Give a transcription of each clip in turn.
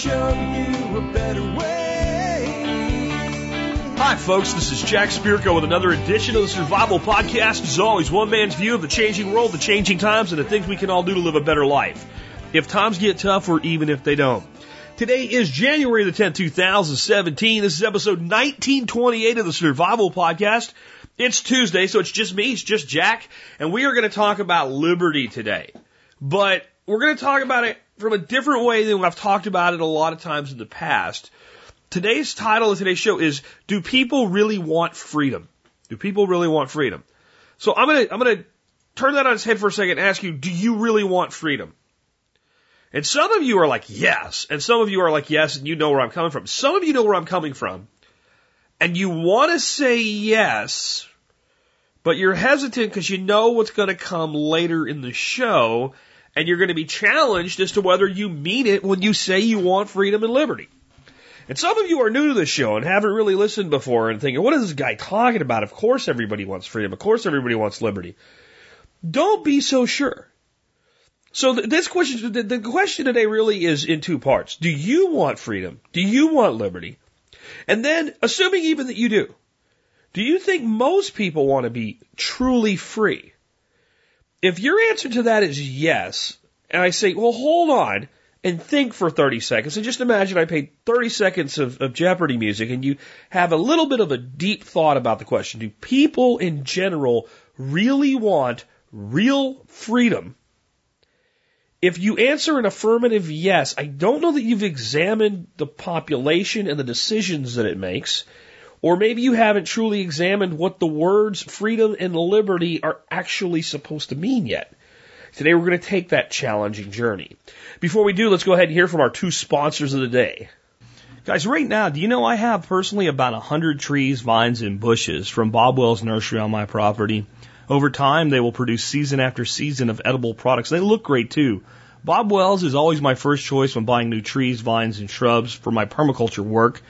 show you a better way. Hi, folks. This is Jack Spirko with another edition of the Survival Podcast. As always, one man's view of the changing world, the changing times, and the things we can all do to live a better life. If times get tough, or even if they don't. Today is January the 10th, 2017. This is episode 1928 of the Survival Podcast. It's Tuesday, so it's just me, it's just Jack, and we are going to talk about liberty today. But we're going to talk about it from a different way than I've talked about it a lot of times in the past. Today's title of today's show is Do People Really Want Freedom? Do people really want freedom? So I'm to, I'm to turn that on its head for a second and ask you, do you really want freedom? And some of you are like, yes. And some of you are like, yes, and you know where I'm coming from. Some of you know where I'm coming from. And you want to say yes, but you're hesitant because you know what's going to come later in the show, and you're going to be challenged as to whether you mean it when you say you want freedom and liberty. And some of you are new to the show and haven't really listened before and thinking, what is this guy talking about? Of course everybody wants freedom. Of course everybody wants liberty. Don't be so sure. So th- this question, the question today really is in two parts. Do you want freedom? Do you want liberty? And then, assuming even that you do, do you think most people want to be truly free? If your answer to that is yes, and I say, well, hold on and think for 30 seconds, and just imagine I paid 30 seconds of, of Jeopardy music and you have a little bit of a deep thought about the question. Do people in general really want real freedom? If you answer an affirmative yes, I don't know that you've examined the population and the decisions that it makes. Or maybe you haven't truly examined what the words freedom and liberty are actually supposed to mean yet. Today we're going to take that challenging journey. Before we do, let's go ahead and hear from our two sponsors of the day. Guys, right now, do you know I have personally about a hundred trees, vines, and bushes from Bob Wells Nursery on my property. Over time, they will produce season after season of edible products. They look great too. Bob Wells is always my first choice when buying new trees, vines, and shrubs for my permaculture work.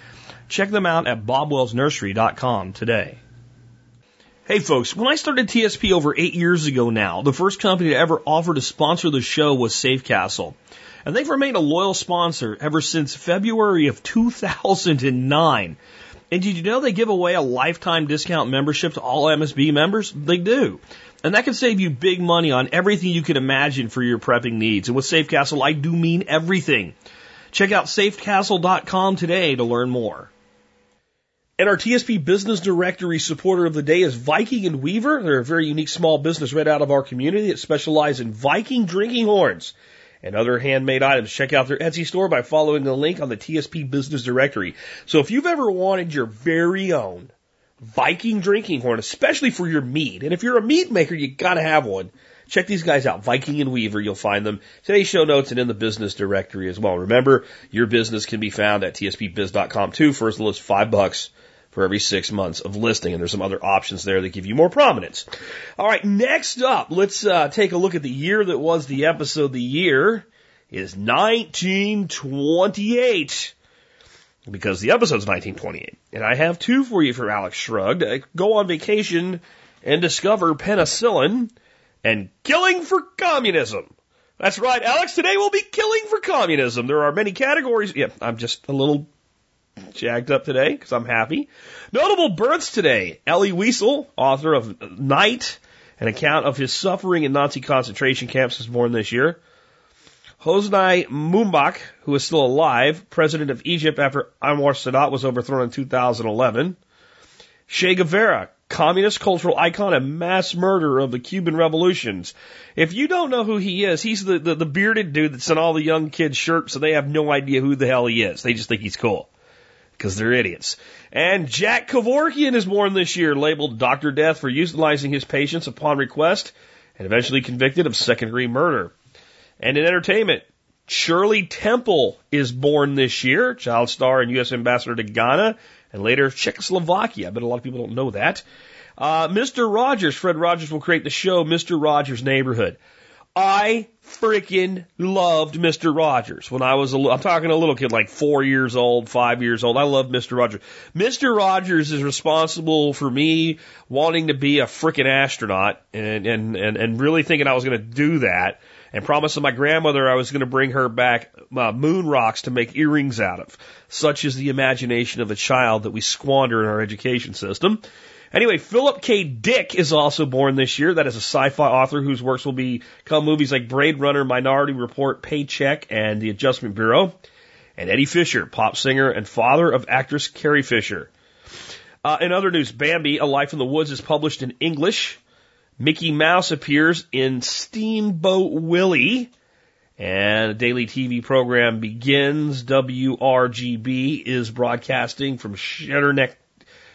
Check them out at bobwellsnursery.com today. Hey folks, when I started TSP over eight years ago now, the first company to ever offer to sponsor the show was Safecastle. And they've remained a loyal sponsor ever since February of 2009. And did you know they give away a lifetime discount membership to all MSB members? They do. And that can save you big money on everything you can imagine for your prepping needs. And with Safecastle, I do mean everything. Check out safecastle.com today to learn more. And our TSP Business Directory supporter of the day is Viking and Weaver. They're a very unique small business right out of our community that specialize in Viking drinking horns and other handmade items. Check out their Etsy store by following the link on the TSP Business Directory. So if you've ever wanted your very own Viking drinking horn, especially for your mead, and if you're a mead maker, you gotta have one. Check these guys out, Viking and Weaver. You'll find them today's show notes and in the business directory as well. Remember, your business can be found at tspbiz.com too little as five bucks for every six months of listing. And there's some other options there that give you more prominence. All right, next up, let's uh, take a look at the year that was the episode. The year is 1928 because the episode's 1928. And I have two for you for Alex Shrugged. Uh, Go on vacation and discover penicillin and killing for communism. That's right, Alex. Today we'll be killing for communism. There are many categories. Yeah, I'm just a little jacked up today because I'm happy. Notable births today. Elie Wiesel, author of Night, an account of his suffering in Nazi concentration camps, was born this year. Hosni Mubarak, who is still alive, president of Egypt after Anwar Sadat was overthrown in 2011. Che Guevara, communist cultural icon and mass murderer of the Cuban revolutions. If you don't know who he is, he's the, the, the bearded dude that sent all the young kids shirts so they have no idea who the hell he is. They just think he's cool. Because they're idiots. And Jack Kevorkian is born this year, labeled Dr. Death for utilizing his patients upon request and eventually convicted of second degree murder. And in entertainment, Shirley Temple is born this year, child star and U.S. ambassador to Ghana and later Czechoslovakia. I bet a lot of people don't know that. Uh, Mr. Rogers, Fred Rogers will create the show Mr. Rogers' Neighborhood. I freaking loved Mr. Rogers when I was a li- I'm talking a little kid, like four years old, five years old. I loved Mr. Rogers. Mr. Rogers is responsible for me wanting to be a freaking astronaut and, and, and, and really thinking I was going to do that and promised to my grandmother I was going to bring her back uh, moon rocks to make earrings out of. Such is the imagination of a child that we squander in our education system. Anyway, Philip K. Dick is also born this year. That is a sci-fi author whose works will become movies like Blade Runner, Minority Report, Paycheck, and The Adjustment Bureau. And Eddie Fisher, pop singer and father of actress Carrie Fisher. Uh, in other news, Bambi, A Life in the Woods is published in English. Mickey Mouse appears in Steamboat Willie. And a daily TV program begins. WRGB is broadcasting from Shedderneck,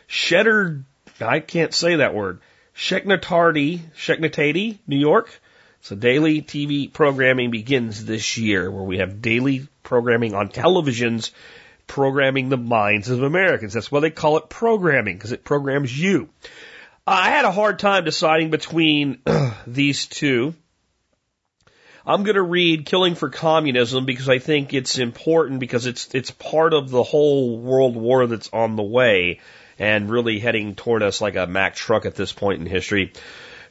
Shedder, I can't say that word. Sheknatardy, Sheknatady, New York. So daily TV programming begins this year where we have daily programming on televisions programming the minds of Americans. That's why they call it programming because it programs you. I had a hard time deciding between these two. I'm going to read Killing for Communism because I think it's important because it's it's part of the whole world war that's on the way and really heading toward us like a Mack truck at this point in history.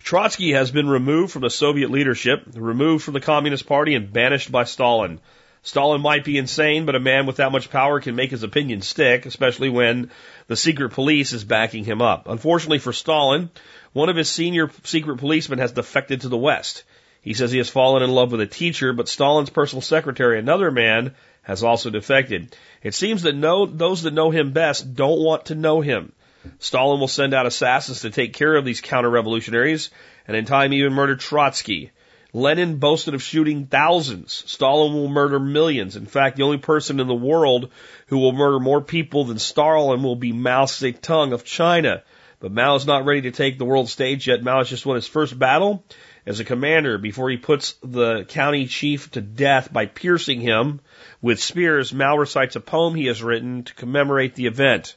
Trotsky has been removed from the Soviet leadership, removed from the Communist Party, and banished by Stalin. Stalin might be insane, but a man with that much power can make his opinion stick, especially when the secret police is backing him up. Unfortunately for Stalin, one of his senior secret policemen has defected to the West. He says he has fallen in love with a teacher, but Stalin's personal secretary, another man, has also defected. It seems that no, those that know him best don't want to know him. Stalin will send out assassins to take care of these counter-revolutionaries, and in time even murder Trotsky. Lenin boasted of shooting thousands. Stalin will murder millions. In fact, the only person in the world who will murder more people than Stalin will be Mao Zedong of China. But Mao is not ready to take the world stage yet. Mao has just won his first battle as a commander before he puts the county chief to death by piercing him with spears. Mao recites a poem he has written to commemorate the event.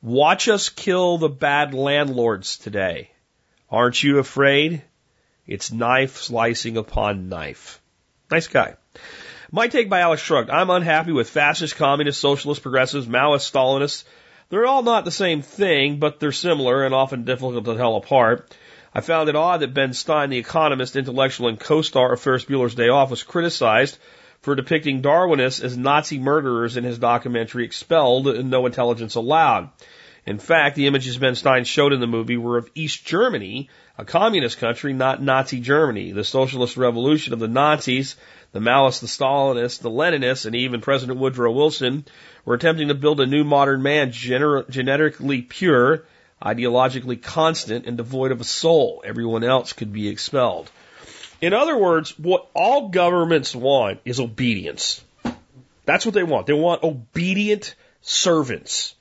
Watch us kill the bad landlords today. Aren't you afraid? It's knife slicing upon knife. Nice guy. My take by Alex Shrugged. I'm unhappy with fascist, communist, socialist, progressives, Maoist, Stalinists. They're all not the same thing, but they're similar and often difficult to tell apart. I found it odd that Ben Stein, the economist, intellectual, and co-star of Ferris Bueller's Day Off, was criticized for depicting Darwinists as Nazi murderers in his documentary Expelled and No Intelligence Allowed. In fact, the images Ben Stein showed in the movie were of East Germany, a communist country, not Nazi Germany. The socialist revolution of the Nazis, the Maoists, the Stalinists, the Leninists, and even President Woodrow Wilson were attempting to build a new modern man gener- genetically pure, ideologically constant, and devoid of a soul. Everyone else could be expelled. In other words, what all governments want is obedience. That's what they want. They want obedient servants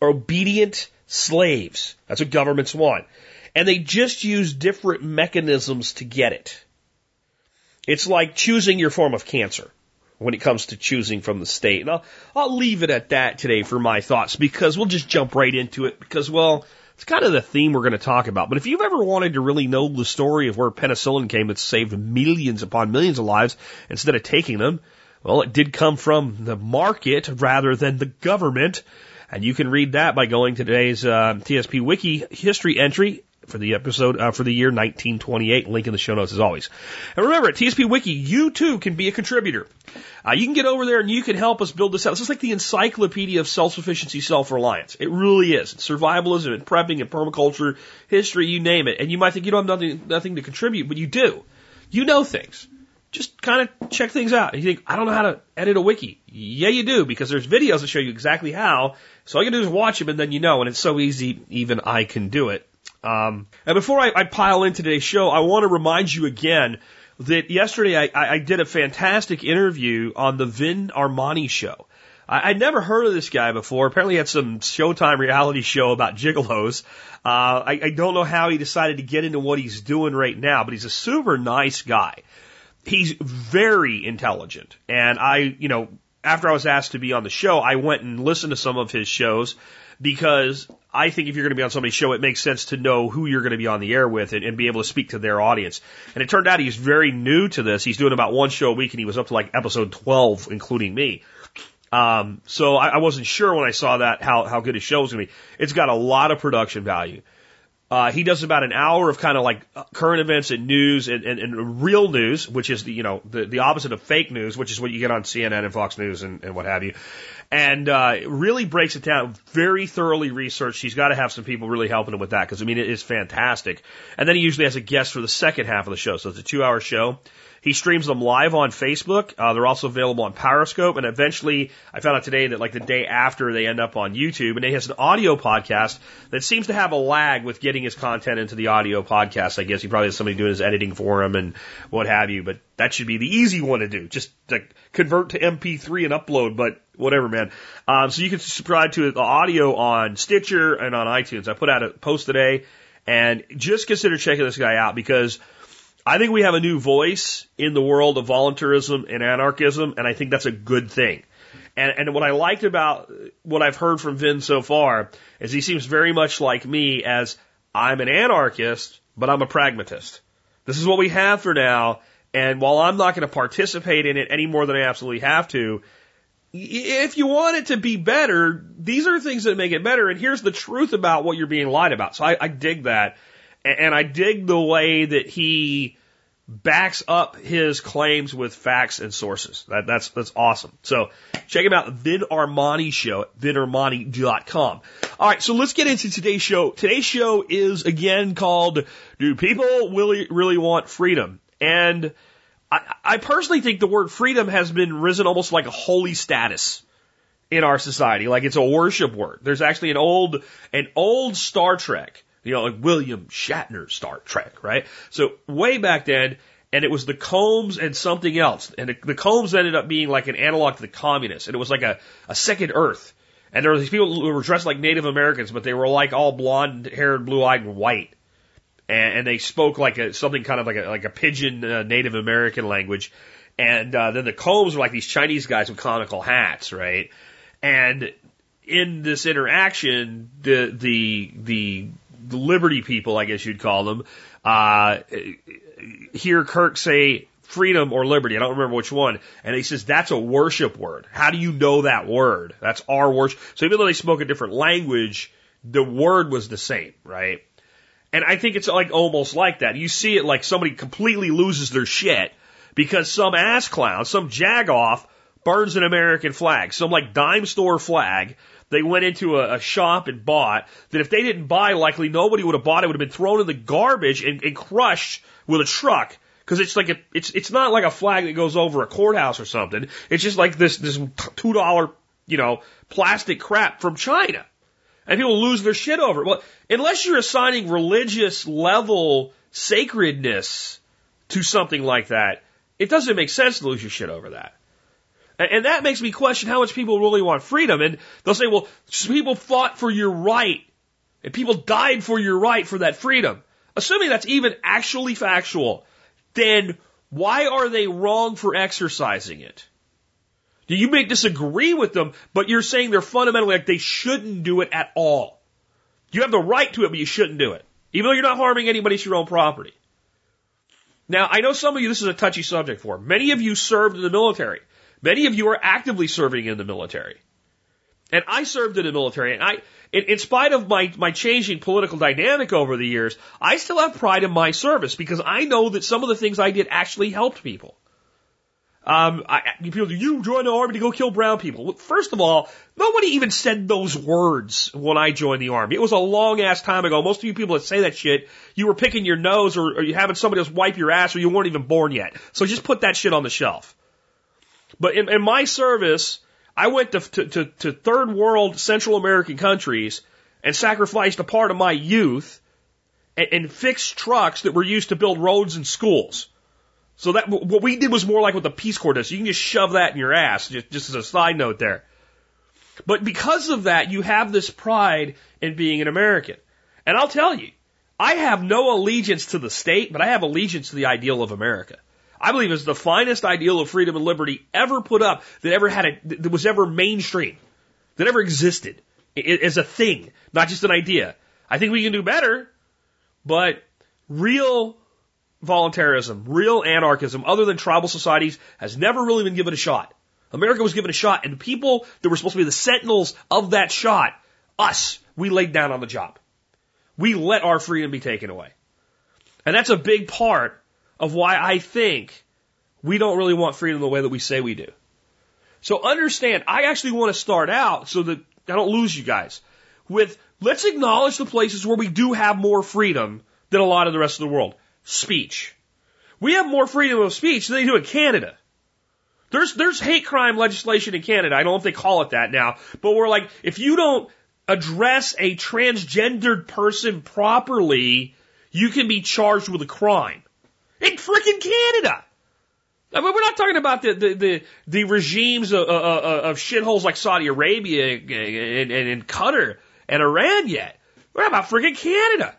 obedient slaves. That's what governments want. And they just use different mechanisms to get it. It's like choosing your form of cancer when it comes to choosing from the state. And I'll, I'll leave it at that today for my thoughts because we'll just jump right into it because, well, it's kind of the theme we're going to talk about. But if you've ever wanted to really know the story of where penicillin came that saved millions upon millions of lives instead of taking them, well, it did come from the market rather than the government. And you can read that by going to today's uh, TSP Wiki history entry for the episode uh, for the year 1928. Link in the show notes as always. And remember, at TSP Wiki, you too can be a contributor. Uh, you can get over there and you can help us build this out. This is like the encyclopedia of self-sufficiency, self-reliance. It really is. It's survivalism and prepping and permaculture, history, you name it. And you might think you don't have nothing, nothing to contribute, but you do. You know things just kind of check things out. And you think, I don't know how to edit a wiki. Yeah, you do, because there's videos that show you exactly how. So all you do is watch them and then you know, and it's so easy, even I can do it. Um, and before I, I pile into today's show, I want to remind you again that yesterday I, I did a fantastic interview on the Vin Armani show. I, I'd never heard of this guy before. Apparently, he had some Showtime reality show about gigolos. Uh, I, I don't know how he decided to get into what he's doing right now, but he's a super nice guy he's very intelligent. And I, you know, after I was asked to be on the show, I went and listened to some of his shows because I think if you're going to be on somebody's show, it makes sense to know who you're going to be on the air with and, and be able to speak to their audience. And it turned out he's very new to this. He's doing about one show a week and he was up to like episode 12, including me. Um, so I, I wasn't sure when I saw that how, how good his show was going to be. It's got a lot of production value. Uh, he does about an hour of kind of like uh, current events and news and, and, and real news, which is the, you know, the, the opposite of fake news, which is what you get on CNN and Fox News and, and what have you. And, uh, really breaks it down. Very thoroughly researched. He's got to have some people really helping him with that because, I mean, it is fantastic. And then he usually has a guest for the second half of the show. So it's a two hour show. He streams them live on Facebook. Uh, they're also available on Periscope. And eventually, I found out today that like the day after they end up on YouTube. And he has an audio podcast that seems to have a lag with getting his content into the audio podcast. I guess he probably has somebody doing his editing for him and what have you. But that should be the easy one to do. Just to convert to MP3 and upload. But whatever, man. Um, so you can subscribe to the audio on Stitcher and on iTunes. I put out a post today. And just consider checking this guy out because I think we have a new voice in the world of voluntarism and anarchism, and I think that's a good thing. And, and what I liked about what I've heard from Vin so far is he seems very much like me as I'm an anarchist, but I'm a pragmatist. This is what we have for now, and while I'm not going to participate in it any more than I absolutely have to, if you want it to be better, these are things that make it better, and here's the truth about what you're being lied about. So I, I dig that. And I dig the way that he backs up his claims with facts and sources. That, that's, that's awesome. So check him out, Vin Armani Show vinarmani.com. All right, so let's get into today's show. Today's show is again called Do People Really, really Want Freedom? And I, I personally think the word freedom has been risen almost like a holy status in our society, like it's a worship word. There's actually an old, an old Star Trek you know, like William Shatner Star Trek, right? So way back then, and it was the Kohms and something else. And the, the Kohms ended up being like an analog to the communists. And it was like a, a second Earth. And there were these people who were dressed like Native Americans, but they were like all blonde haired, blue eyed, and white. And, and they spoke like a, something kind of like a, like a pidgin uh, Native American language. And uh, then the Kohms were like these Chinese guys with conical hats, right? And in this interaction, the the the the Liberty people, I guess you'd call them, uh, hear Kirk say freedom or liberty. I don't remember which one. And he says, that's a worship word. How do you know that word? That's our worship. So even though they spoke a different language, the word was the same, right? And I think it's like almost like that. You see it like somebody completely loses their shit because some ass clown, some jagoff burns an American flag, some like dime store flag they went into a, a shop and bought that if they didn't buy, likely nobody would have bought it. Would have been thrown in the garbage and, and crushed with a truck because it's like a, it's it's not like a flag that goes over a courthouse or something. It's just like this this two dollar you know plastic crap from China, and people lose their shit over it. Well, unless you're assigning religious level sacredness to something like that, it doesn't make sense to lose your shit over that. And that makes me question how much people really want freedom. And they'll say, well, people fought for your right. And people died for your right for that freedom. Assuming that's even actually factual, then why are they wrong for exercising it? Do you may disagree with them, but you're saying they're fundamentally like they shouldn't do it at all. You have the right to it, but you shouldn't do it. Even though you're not harming anybody, it's your own property. Now, I know some of you, this is a touchy subject for. Many of you served in the military. Many of you are actively serving in the military. And I served in the military, and I, in, in spite of my, my changing political dynamic over the years, I still have pride in my service because I know that some of the things I did actually helped people. Um, I, people, do you joined the army to go kill brown people. First of all, nobody even said those words when I joined the army. It was a long ass time ago. Most of you people that say that shit, you were picking your nose or, or you having somebody else wipe your ass or you weren't even born yet. So just put that shit on the shelf. But in, in my service, I went to, to, to, third world Central American countries and sacrificed a part of my youth and, and fixed trucks that were used to build roads and schools. So that what we did was more like what the Peace Corps does. You can just shove that in your ass, just, just as a side note there. But because of that, you have this pride in being an American. And I'll tell you, I have no allegiance to the state, but I have allegiance to the ideal of America. I believe is the finest ideal of freedom and liberty ever put up that ever had a, that was ever mainstream, that ever existed as a thing, not just an idea. I think we can do better, but real voluntarism, real anarchism, other than tribal societies, has never really been given a shot. America was given a shot, and the people that were supposed to be the sentinels of that shot, us, we laid down on the job. we let our freedom be taken away. And that's a big part of why I think we don't really want freedom the way that we say we do. So understand, I actually want to start out so that I don't lose you guys with let's acknowledge the places where we do have more freedom than a lot of the rest of the world. Speech. We have more freedom of speech than they do in Canada. There's, there's hate crime legislation in Canada. I don't know if they call it that now, but we're like, if you don't address a transgendered person properly, you can be charged with a crime. In freaking Canada! I mean, we're not talking about the the the, the regimes of, of, of shitholes like Saudi Arabia and, and, and Qatar and Iran yet. We're talking about freaking Canada.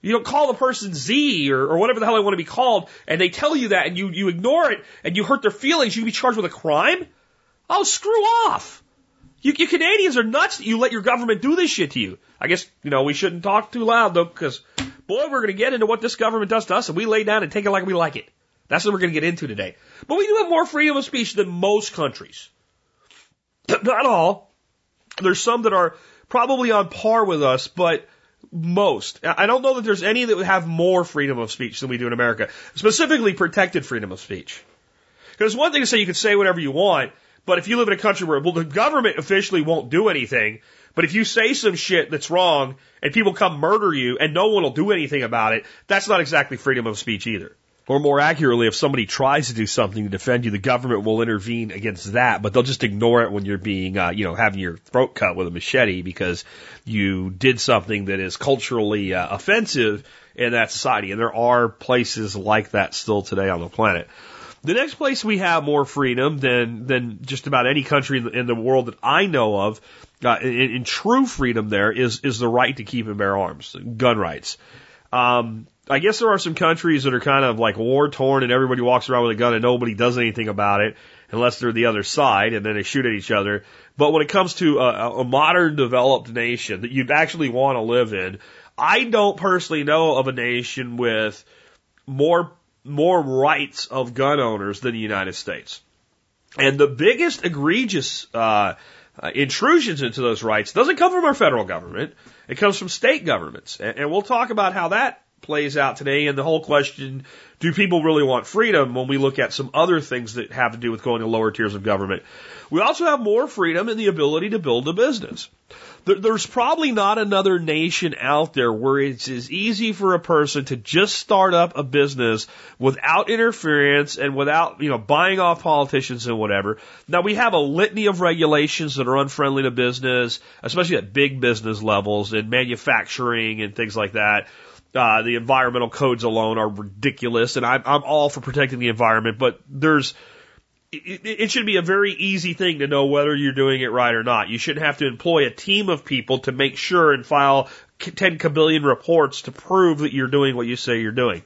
You don't call the person Z or, or whatever the hell they want to be called, and they tell you that, and you you ignore it, and you hurt their feelings. You can be charged with a crime. Oh, screw off! You, you Canadians are nuts that you let your government do this shit to you. I guess you know we shouldn't talk too loud though, because boy, we're going to get into what this government does to us, and we lay down and take it like we like it. That's what we're going to get into today. But we do have more freedom of speech than most countries. Not all. There's some that are probably on par with us, but most. I don't know that there's any that would have more freedom of speech than we do in America, specifically protected freedom of speech. Because one thing to say you can say whatever you want, but if you live in a country where, well, the government officially won't do anything, but if you say some shit that's wrong and people come murder you and no one will do anything about it, that's not exactly freedom of speech either. Or more accurately, if somebody tries to do something to defend you, the government will intervene against that, but they'll just ignore it when you're being, uh, you know, having your throat cut with a machete because you did something that is culturally uh, offensive in that society. And there are places like that still today on the planet. The next place we have more freedom than than just about any country in the world that I know of, uh, in, in true freedom, there is is the right to keep and bear arms, gun rights. Um, I guess there are some countries that are kind of like war torn and everybody walks around with a gun and nobody does anything about it unless they're the other side and then they shoot at each other. But when it comes to a, a modern developed nation that you'd actually want to live in, I don't personally know of a nation with more more rights of gun owners than the United States. And the biggest egregious uh, uh, intrusions into those rights doesn't come from our federal government. It comes from state governments. And, and we'll talk about how that plays out today and the whole question, do people really want freedom when we look at some other things that have to do with going to lower tiers of government? We also have more freedom in the ability to build a business. There's probably not another nation out there where it's as easy for a person to just start up a business without interference and without, you know, buying off politicians and whatever. Now we have a litany of regulations that are unfriendly to business, especially at big business levels in manufacturing and things like that. Uh, the environmental codes alone are ridiculous, and I'm, I'm all for protecting the environment, but there's it, it should be a very easy thing to know whether you're doing it right or not. You shouldn't have to employ a team of people to make sure and file 10 kabillion reports to prove that you're doing what you say you're doing.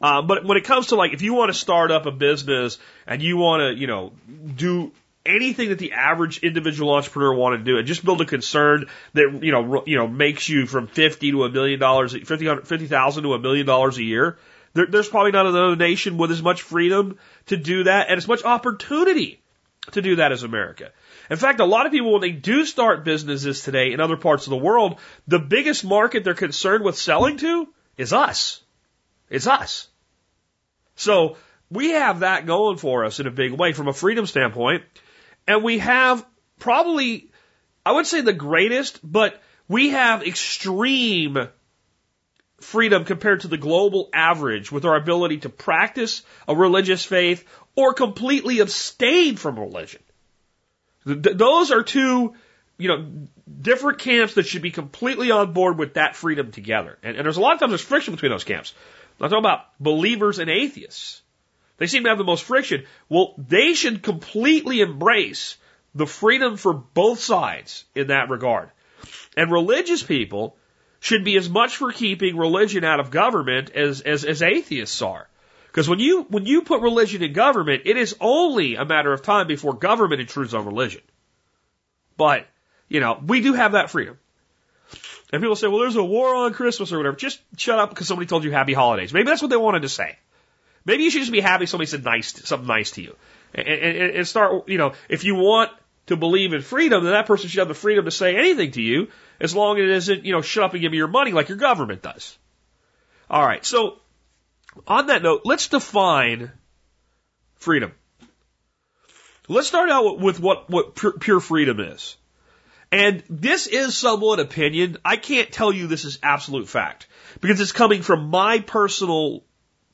Uh, but when it comes to like, if you want to start up a business and you want to, you know, do anything that the average individual entrepreneur want to do and just build a concern that you know you know makes you from fifty to a million dollars fifty fifty thousand to a million dollars a year. There, there's probably not another nation with as much freedom to do that and as much opportunity to do that as America. In fact, a lot of people, when they do start businesses today in other parts of the world, the biggest market they're concerned with selling to is us. It's us. So we have that going for us in a big way from a freedom standpoint. And we have probably, I would say the greatest, but we have extreme freedom compared to the global average with our ability to practice a religious faith or completely abstain from religion. Th- those are two, you know, different camps that should be completely on board with that freedom together. And, and there's a lot of times there's friction between those camps. I'm talking about believers and atheists. They seem to have the most friction. Well, they should completely embrace the freedom for both sides in that regard. And religious people should be as much for keeping religion out of government as, as, as atheists are. Because when you, when you put religion in government, it is only a matter of time before government intrudes on religion. But, you know, we do have that freedom. And people say, well, there's a war on Christmas or whatever. Just shut up because somebody told you happy holidays. Maybe that's what they wanted to say. Maybe you should just be happy somebody said nice, something nice to you. And, and, and start, you know, if you want to believe in freedom, then that person should have the freedom to say anything to you as long as it isn't, you know, shut up and give me your money like your government does. All right. So on that note, let's define freedom. Let's start out with what, what pure freedom is. And this is somewhat opinion. I can't tell you this is absolute fact because it's coming from my personal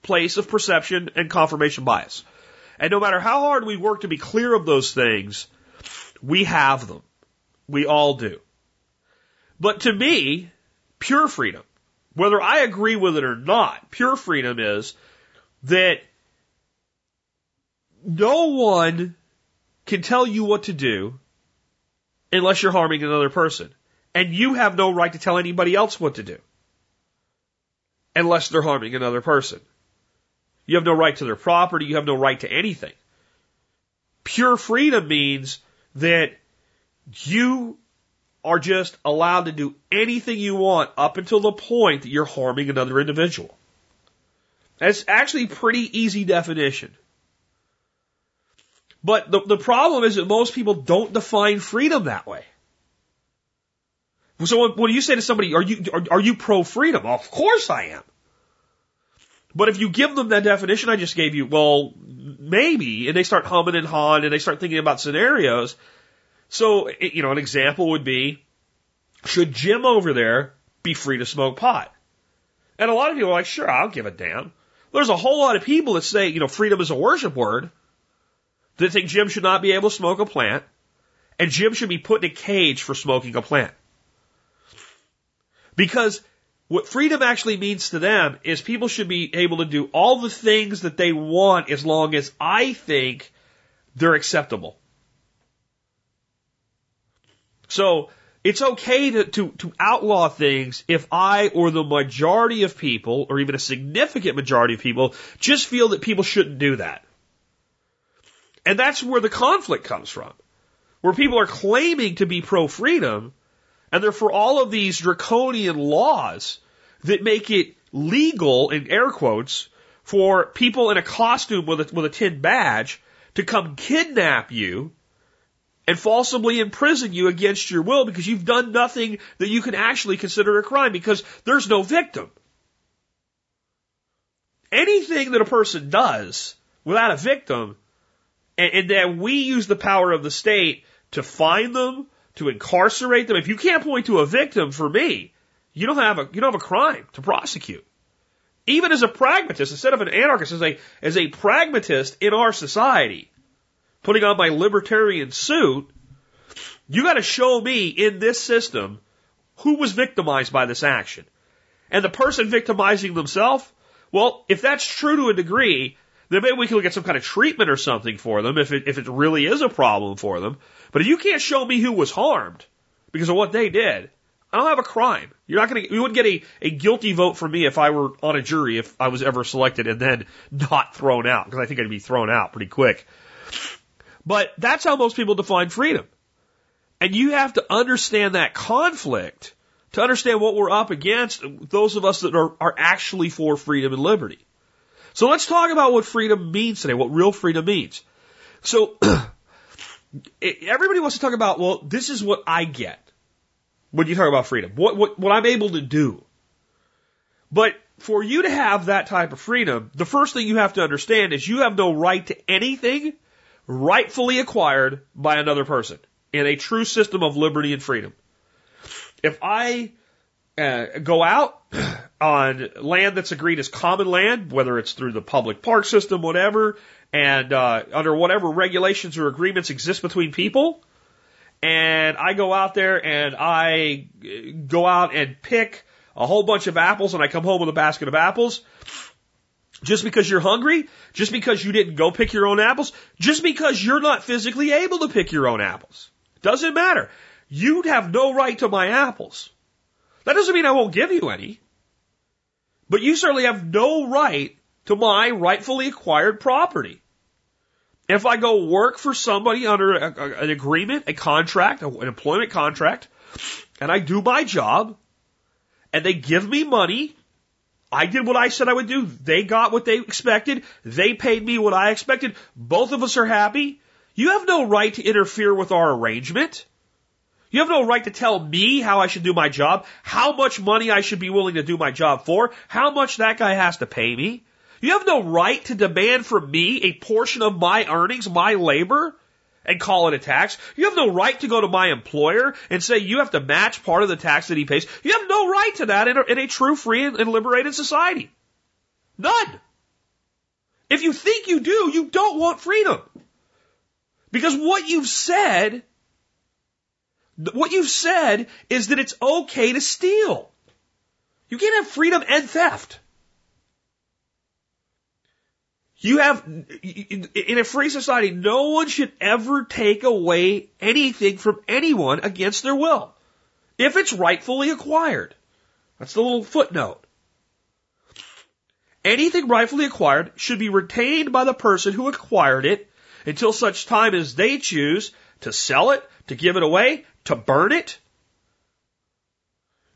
place of perception and confirmation bias. And no matter how hard we work to be clear of those things, we have them. We all do. But to me, pure freedom, whether I agree with it or not, pure freedom is that no one can tell you what to do unless you're harming another person. And you have no right to tell anybody else what to do unless they're harming another person. You have no right to their property. You have no right to anything. Pure freedom means that you are just allowed to do anything you want up until the point that you're harming another individual. That's actually pretty easy definition. But the, the problem is that most people don't define freedom that way. So when, when you say to somebody, are you, are, are you pro freedom? Of course I am. But if you give them that definition I just gave you, well, maybe, and they start humming and hawing and they start thinking about scenarios. So, you know, an example would be, should Jim over there be free to smoke pot? And a lot of people are like, sure, I'll give a damn. There's a whole lot of people that say, you know, freedom is a worship word that think Jim should not be able to smoke a plant and Jim should be put in a cage for smoking a plant. Because what freedom actually means to them is people should be able to do all the things that they want as long as I think they're acceptable. So it's okay to, to, to outlaw things if I or the majority of people, or even a significant majority of people, just feel that people shouldn't do that. And that's where the conflict comes from. Where people are claiming to be pro freedom, and they're for all of these draconian laws that make it legal, in air quotes, for people in a costume with a, with a tin badge to come kidnap you and falsely imprison you against your will because you've done nothing that you can actually consider a crime because there's no victim. Anything that a person does without a victim and, and that we use the power of the state to find them, to incarcerate them. If you can't point to a victim for me, you don't have a you don't have a crime to prosecute. Even as a pragmatist, instead of an anarchist, as a as a pragmatist in our society, putting on my libertarian suit, you got to show me in this system who was victimized by this action. And the person victimizing themselves, well, if that's true to a degree, then maybe we can look at some kind of treatment or something for them if it, if it really is a problem for them. But if you can't show me who was harmed because of what they did, I don't have a crime. You're not going to, you wouldn't get a, a guilty vote from me if I were on a jury, if I was ever selected and then not thrown out, because I think I'd be thrown out pretty quick. But that's how most people define freedom. And you have to understand that conflict to understand what we're up against, those of us that are, are actually for freedom and liberty. So let's talk about what freedom means today, what real freedom means. So everybody wants to talk about, well, this is what I get when you talk about freedom, what, what, what I'm able to do. But for you to have that type of freedom, the first thing you have to understand is you have no right to anything rightfully acquired by another person in a true system of liberty and freedom. If I uh, go out on land that's agreed as common land, whether it's through the public park system, whatever, and uh, under whatever regulations or agreements exist between people, and I go out there and I go out and pick a whole bunch of apples and I come home with a basket of apples, just because you're hungry, just because you didn't go pick your own apples, just because you're not physically able to pick your own apples. Doesn't matter. You'd have no right to my apples. That doesn't mean I won't give you any. But you certainly have no right to my rightfully acquired property. If I go work for somebody under a, a, an agreement, a contract, an employment contract, and I do my job, and they give me money, I did what I said I would do. They got what they expected. They paid me what I expected. Both of us are happy. You have no right to interfere with our arrangement. You have no right to tell me how I should do my job, how much money I should be willing to do my job for, how much that guy has to pay me. You have no right to demand from me a portion of my earnings, my labor, and call it a tax. You have no right to go to my employer and say you have to match part of the tax that he pays. You have no right to that in a, in a true, free, and liberated society. None. If you think you do, you don't want freedom. Because what you've said, what you've said is that it's okay to steal. You can't have freedom and theft. You have, in a free society, no one should ever take away anything from anyone against their will. If it's rightfully acquired. That's the little footnote. Anything rightfully acquired should be retained by the person who acquired it until such time as they choose to sell it, to give it away, to burn it.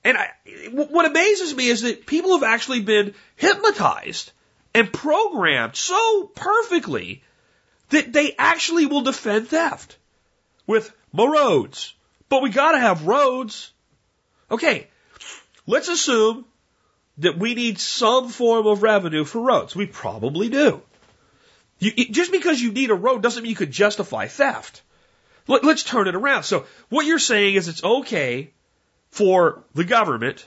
And I, what amazes me is that people have actually been hypnotized and programmed so perfectly that they actually will defend theft with more roads. But we gotta have roads. Okay, let's assume that we need some form of revenue for roads. We probably do. You, just because you need a road doesn't mean you could justify theft. Let, let's turn it around. So what you're saying is it's okay for the government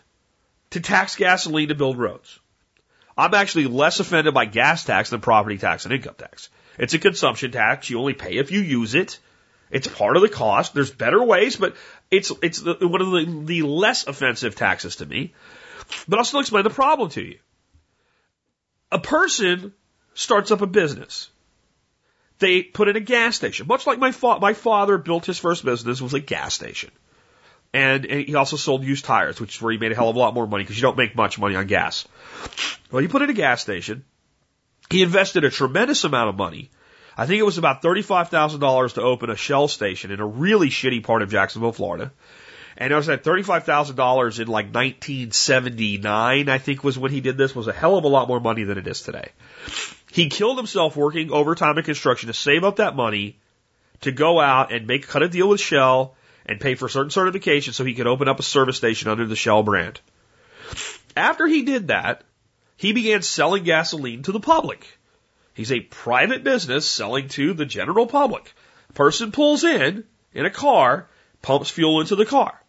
to tax gasoline to build roads. I'm actually less offended by gas tax than property tax and income tax. It's a consumption tax. You only pay if you use it. It's part of the cost. There's better ways, but it's it's the, one of the, the less offensive taxes to me. But I'll still explain the problem to you. A person starts up a business. They put in a gas station, much like my fa- my father built his first business was a gas station. And he also sold used tires, which is where he made a hell of a lot more money because you don't make much money on gas. Well, he put in a gas station. He invested a tremendous amount of money. I think it was about $35,000 to open a Shell station in a really shitty part of Jacksonville, Florida. And it was at $35,000 in like 1979, I think was when he did this, was a hell of a lot more money than it is today. He killed himself working overtime in construction to save up that money to go out and make, cut a deal with Shell and pay for certain certifications so he could open up a service station under the Shell brand. After he did that, he began selling gasoline to the public. He's a private business selling to the general public. Person pulls in in a car, pumps fuel into the car.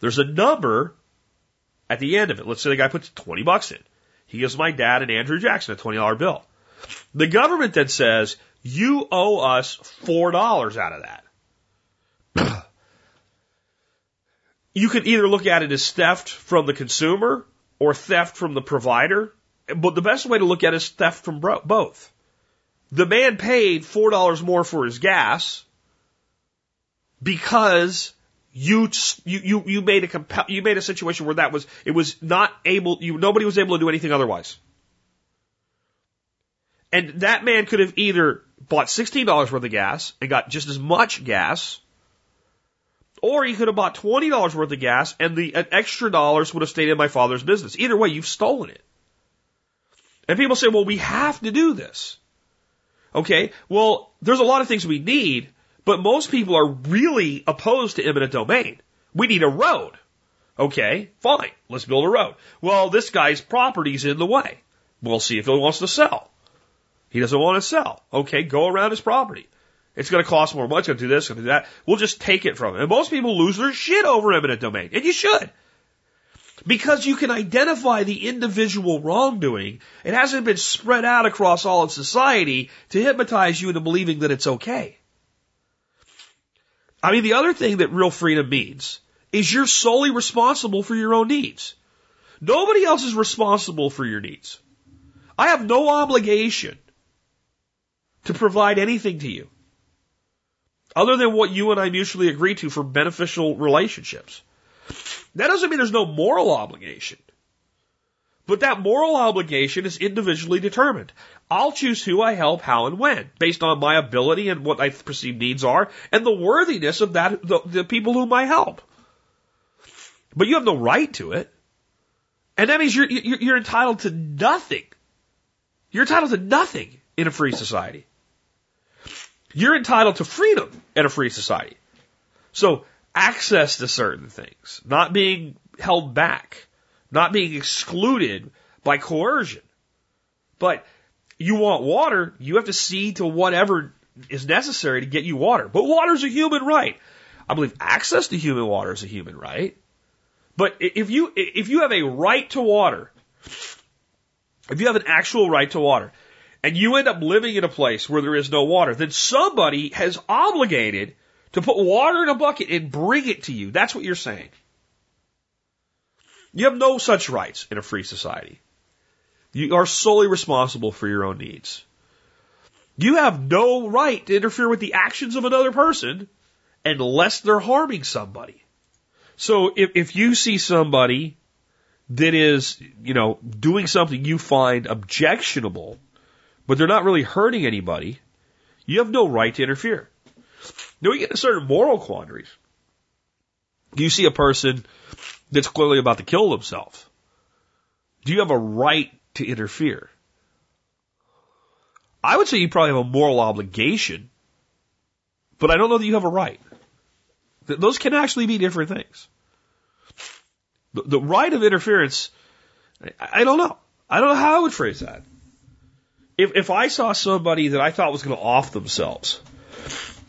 There's a number at the end of it. Let's say the guy puts 20 bucks in. He gives my dad and Andrew Jackson a $20 bill. The government then says, you owe us $4 out of that. you could either look at it as theft from the consumer or theft from the provider. But the best way to look at it is theft from both. The man paid $4 more for his gas because you, you, you made a you made a situation where that was, it was not able, you, nobody was able to do anything otherwise. And that man could have either bought $16 worth of gas and got just as much gas or he could have bought $20 worth of gas and the extra dollars would have stayed in my father's business. Either way, you've stolen it. And people say, well, we have to do this. Okay. Well, there's a lot of things we need, but most people are really opposed to eminent domain. We need a road. Okay. Fine. Let's build a road. Well, this guy's property's in the way. We'll see if he wants to sell. He doesn't want to sell. Okay. Go around his property. It's going to cost more money. It's going to do this, going to do that. We'll just take it from him. And most people lose their shit over eminent domain. And you should. Because you can identify the individual wrongdoing. It hasn't been spread out across all of society to hypnotize you into believing that it's okay. I mean, the other thing that real freedom means is you're solely responsible for your own needs. Nobody else is responsible for your needs. I have no obligation to provide anything to you other than what you and I mutually agree to for beneficial relationships. That doesn't mean there's no moral obligation. But that moral obligation is individually determined. I'll choose who I help, how, and when, based on my ability and what I perceive needs are, and the worthiness of that the, the people whom I help. But you have no right to it, and that means you're you're entitled to nothing. You're entitled to nothing in a free society. You're entitled to freedom in a free society. So access to certain things, not being held back, not being excluded by coercion. But you want water, you have to see to whatever is necessary to get you water. But water is a human right. I believe access to human water is a human right. But if you if you have a right to water, if you have an actual right to water, and you end up living in a place where there is no water, then somebody has obligated to put water in a bucket and bring it to you. That's what you're saying. You have no such rights in a free society. You are solely responsible for your own needs. You have no right to interfere with the actions of another person unless they're harming somebody. So if, if you see somebody that is, you know, doing something you find objectionable, but they're not really hurting anybody, you have no right to interfere. Now we get to certain moral quandaries. You see a person that's clearly about to kill themselves. Do you have a right to interfere? I would say you probably have a moral obligation, but I don't know that you have a right. Those can actually be different things. The, the right of interference, I, I don't know. I don't know how I would phrase that. If, if I saw somebody that I thought was going to off themselves,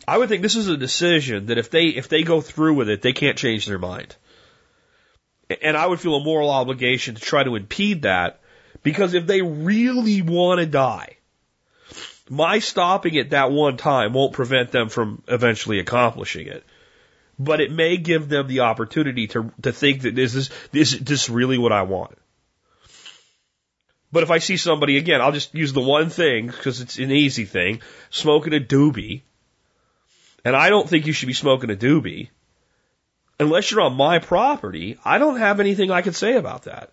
I would think this is a decision that if they if they go through with it, they can't change their mind. And I would feel a moral obligation to try to impede that because if they really want to die, my stopping it that one time won't prevent them from eventually accomplishing it. But it may give them the opportunity to to think that this is this is this really what I want. But if I see somebody again, I'll just use the one thing because it's an easy thing, smoking a doobie. And I don't think you should be smoking a doobie unless you're on my property, I don't have anything I can say about that.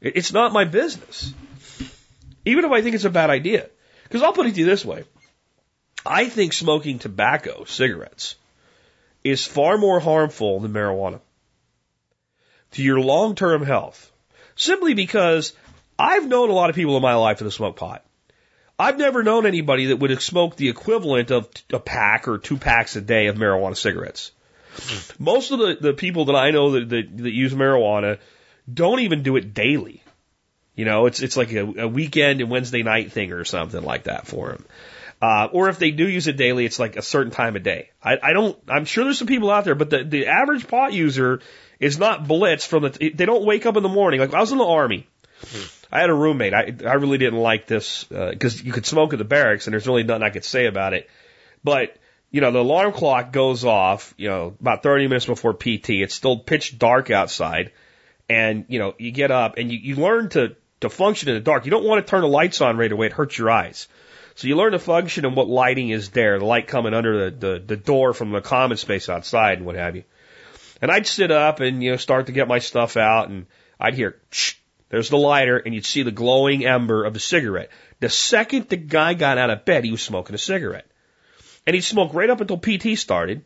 It's not my business. Even if I think it's a bad idea. Because I'll put it to you this way. I think smoking tobacco, cigarettes, is far more harmful than marijuana to your long-term health. Simply because I've known a lot of people in my life that have smoked pot. I've never known anybody that would have smoked the equivalent of a pack or two packs a day of marijuana cigarettes. Most of the, the people that I know that, that, that use marijuana don't even do it daily. You know, it's it's like a, a weekend and Wednesday night thing or something like that for them. Uh, or if they do use it daily, it's like a certain time of day. I, I don't. I'm sure there's some people out there, but the the average pot user is not blitzed from the. They don't wake up in the morning. Like I was in the army. I had a roommate. I I really didn't like this because uh, you could smoke at the barracks, and there's really nothing I could say about it. But you know, the alarm clock goes off, you know, about 30 minutes before PT. It's still pitch dark outside. And, you know, you get up and you, you learn to, to function in the dark. You don't want to turn the lights on right away. It hurts your eyes. So you learn to function and what lighting is there, the light coming under the, the, the door from the common space outside and what have you. And I'd sit up and, you know, start to get my stuff out and I'd hear, Shh, there's the lighter and you'd see the glowing ember of the cigarette. The second the guy got out of bed, he was smoking a cigarette. And he'd smoke right up until PT started.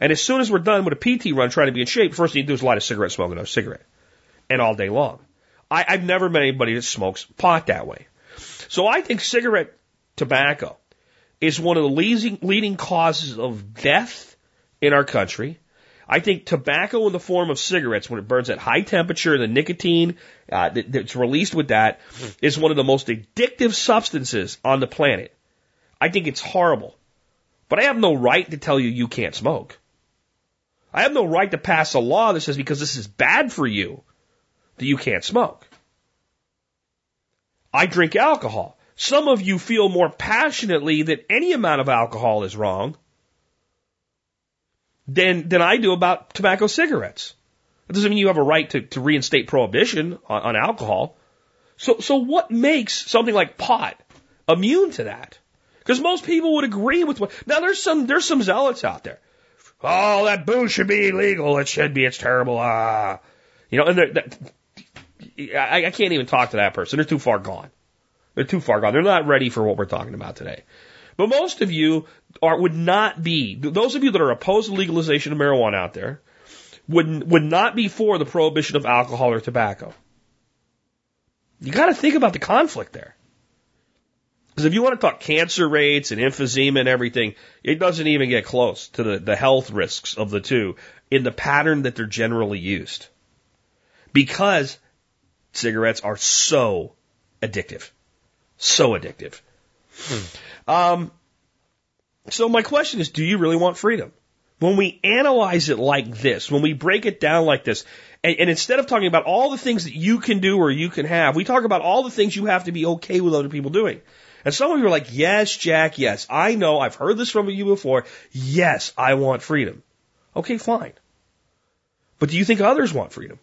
And as soon as we're done with a PT run trying to be in shape, first thing he'd do is light a cigarette, smoke another cigarette. And all day long. I, I've never met anybody that smokes pot that way. So I think cigarette tobacco is one of the leading, leading causes of death in our country. I think tobacco in the form of cigarettes, when it burns at high temperature, the nicotine uh, that, that's released with that is one of the most addictive substances on the planet. I think it's horrible. But I have no right to tell you you can't smoke. I have no right to pass a law that says because this is bad for you that you can't smoke. I drink alcohol. Some of you feel more passionately that any amount of alcohol is wrong than, than I do about tobacco cigarettes. Doesn't mean you have a right to, to reinstate prohibition on, on alcohol. So, so what makes something like pot immune to that? Because most people would agree with what. Now there's some there's some zealots out there. Oh, that booze should be illegal. It should be. It's terrible. Ah, you know, and that, I, I can't even talk to that person. They're too far gone. They're too far gone. They're not ready for what we're talking about today. But most of you are would not be. Those of you that are opposed to legalization of marijuana out there would would not be for the prohibition of alcohol or tobacco. You got to think about the conflict there. Because if you want to talk cancer rates and emphysema and everything, it doesn't even get close to the, the health risks of the two in the pattern that they're generally used. Because cigarettes are so addictive. So addictive. Um, so my question is, do you really want freedom? When we analyze it like this, when we break it down like this, and, and, instead of talking about all the things that you can do or you can have, we talk about all the things you have to be okay with other people doing. And some of you are like, yes, Jack, yes, I know, I've heard this from you before. Yes, I want freedom. Okay, fine. But do you think others want freedom?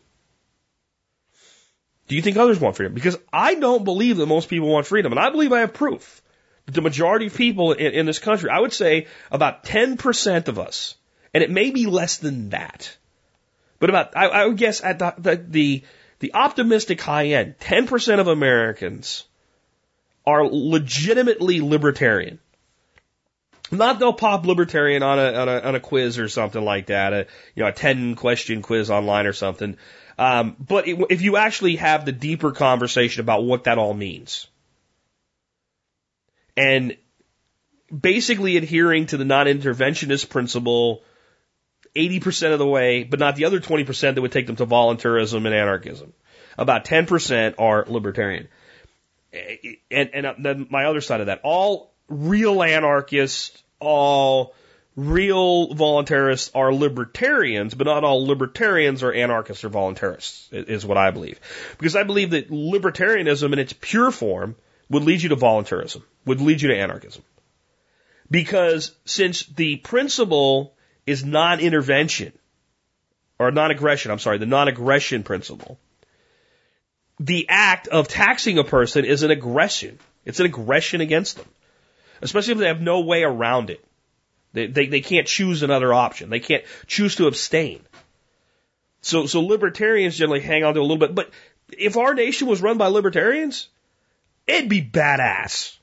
Do you think others want freedom? Because I don't believe that most people want freedom, and I believe I have proof. That the majority of people in, in this country, I would say about 10% of us, and it may be less than that, but about, I, I would guess at the, the, the, the optimistic high end, 10% of Americans are legitimately libertarian. Not they'll pop libertarian on a, on a, on a quiz or something like that, a, you know, a 10 question quiz online or something. Um, but it, if you actually have the deeper conversation about what that all means, and basically adhering to the non-interventionist principle 80% of the way, but not the other 20% that would take them to voluntarism and anarchism. About 10% are libertarian. And, and uh, then my other side of that, all real anarchists, all real voluntarists are libertarians, but not all libertarians are anarchists or voluntarists, is what I believe. Because I believe that libertarianism in its pure form would lead you to voluntarism, would lead you to anarchism. Because since the principle is non-intervention, or non-aggression, I'm sorry, the non-aggression principle, the act of taxing a person is an aggression. It's an aggression against them. Especially if they have no way around it. They, they, they can't choose another option. They can't choose to abstain. So, so libertarians generally hang on to a little bit. But if our nation was run by libertarians, it'd be badass.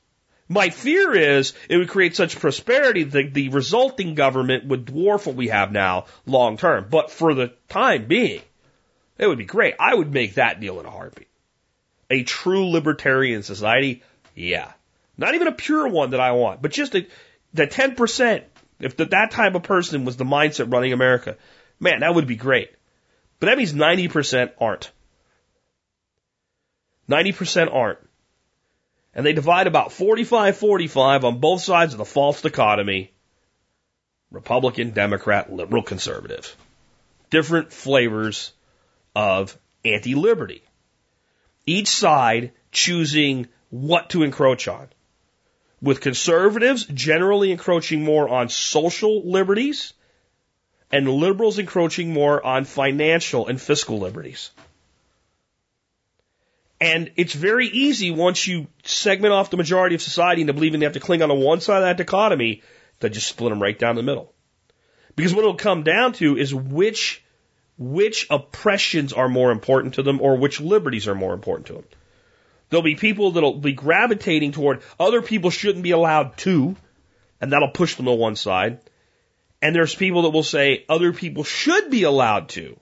My fear is it would create such prosperity that the resulting government would dwarf what we have now long term. But for the time being, it would be great. I would make that deal in a heartbeat. A true libertarian society, yeah. Not even a pure one that I want, but just a, the 10%. If the, that type of person was the mindset running America, man, that would be great. But that means 90% aren't. 90% aren't. And they divide about 45 45 on both sides of the false dichotomy Republican, Democrat, liberal, conservative. Different flavors of anti liberty. Each side choosing what to encroach on. With conservatives generally encroaching more on social liberties and liberals encroaching more on financial and fiscal liberties. And it's very easy once you segment off the majority of society into believing they have to cling on to one side of that dichotomy to just split them right down the middle. Because what it'll come down to is which, which oppressions are more important to them or which liberties are more important to them. There'll be people that'll be gravitating toward other people shouldn't be allowed to, and that'll push them to one side. And there's people that will say other people should be allowed to,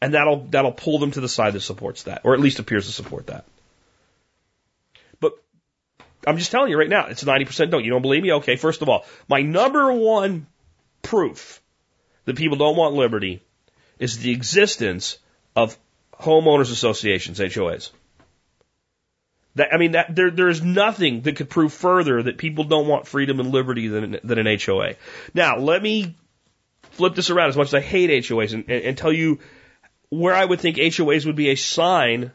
and that'll that'll pull them to the side that supports that, or at least appears to support that. But I'm just telling you right now, it's 90% don't. You don't believe me? Okay, first of all, my number one proof that people don't want liberty is the existence of homeowners associations, HOAs. That, I mean, that there there is nothing that could prove further that people don't want freedom and liberty than than an HOA. Now, let me flip this around as much as I hate HOAs and, and, and tell you where I would think HOAs would be a sign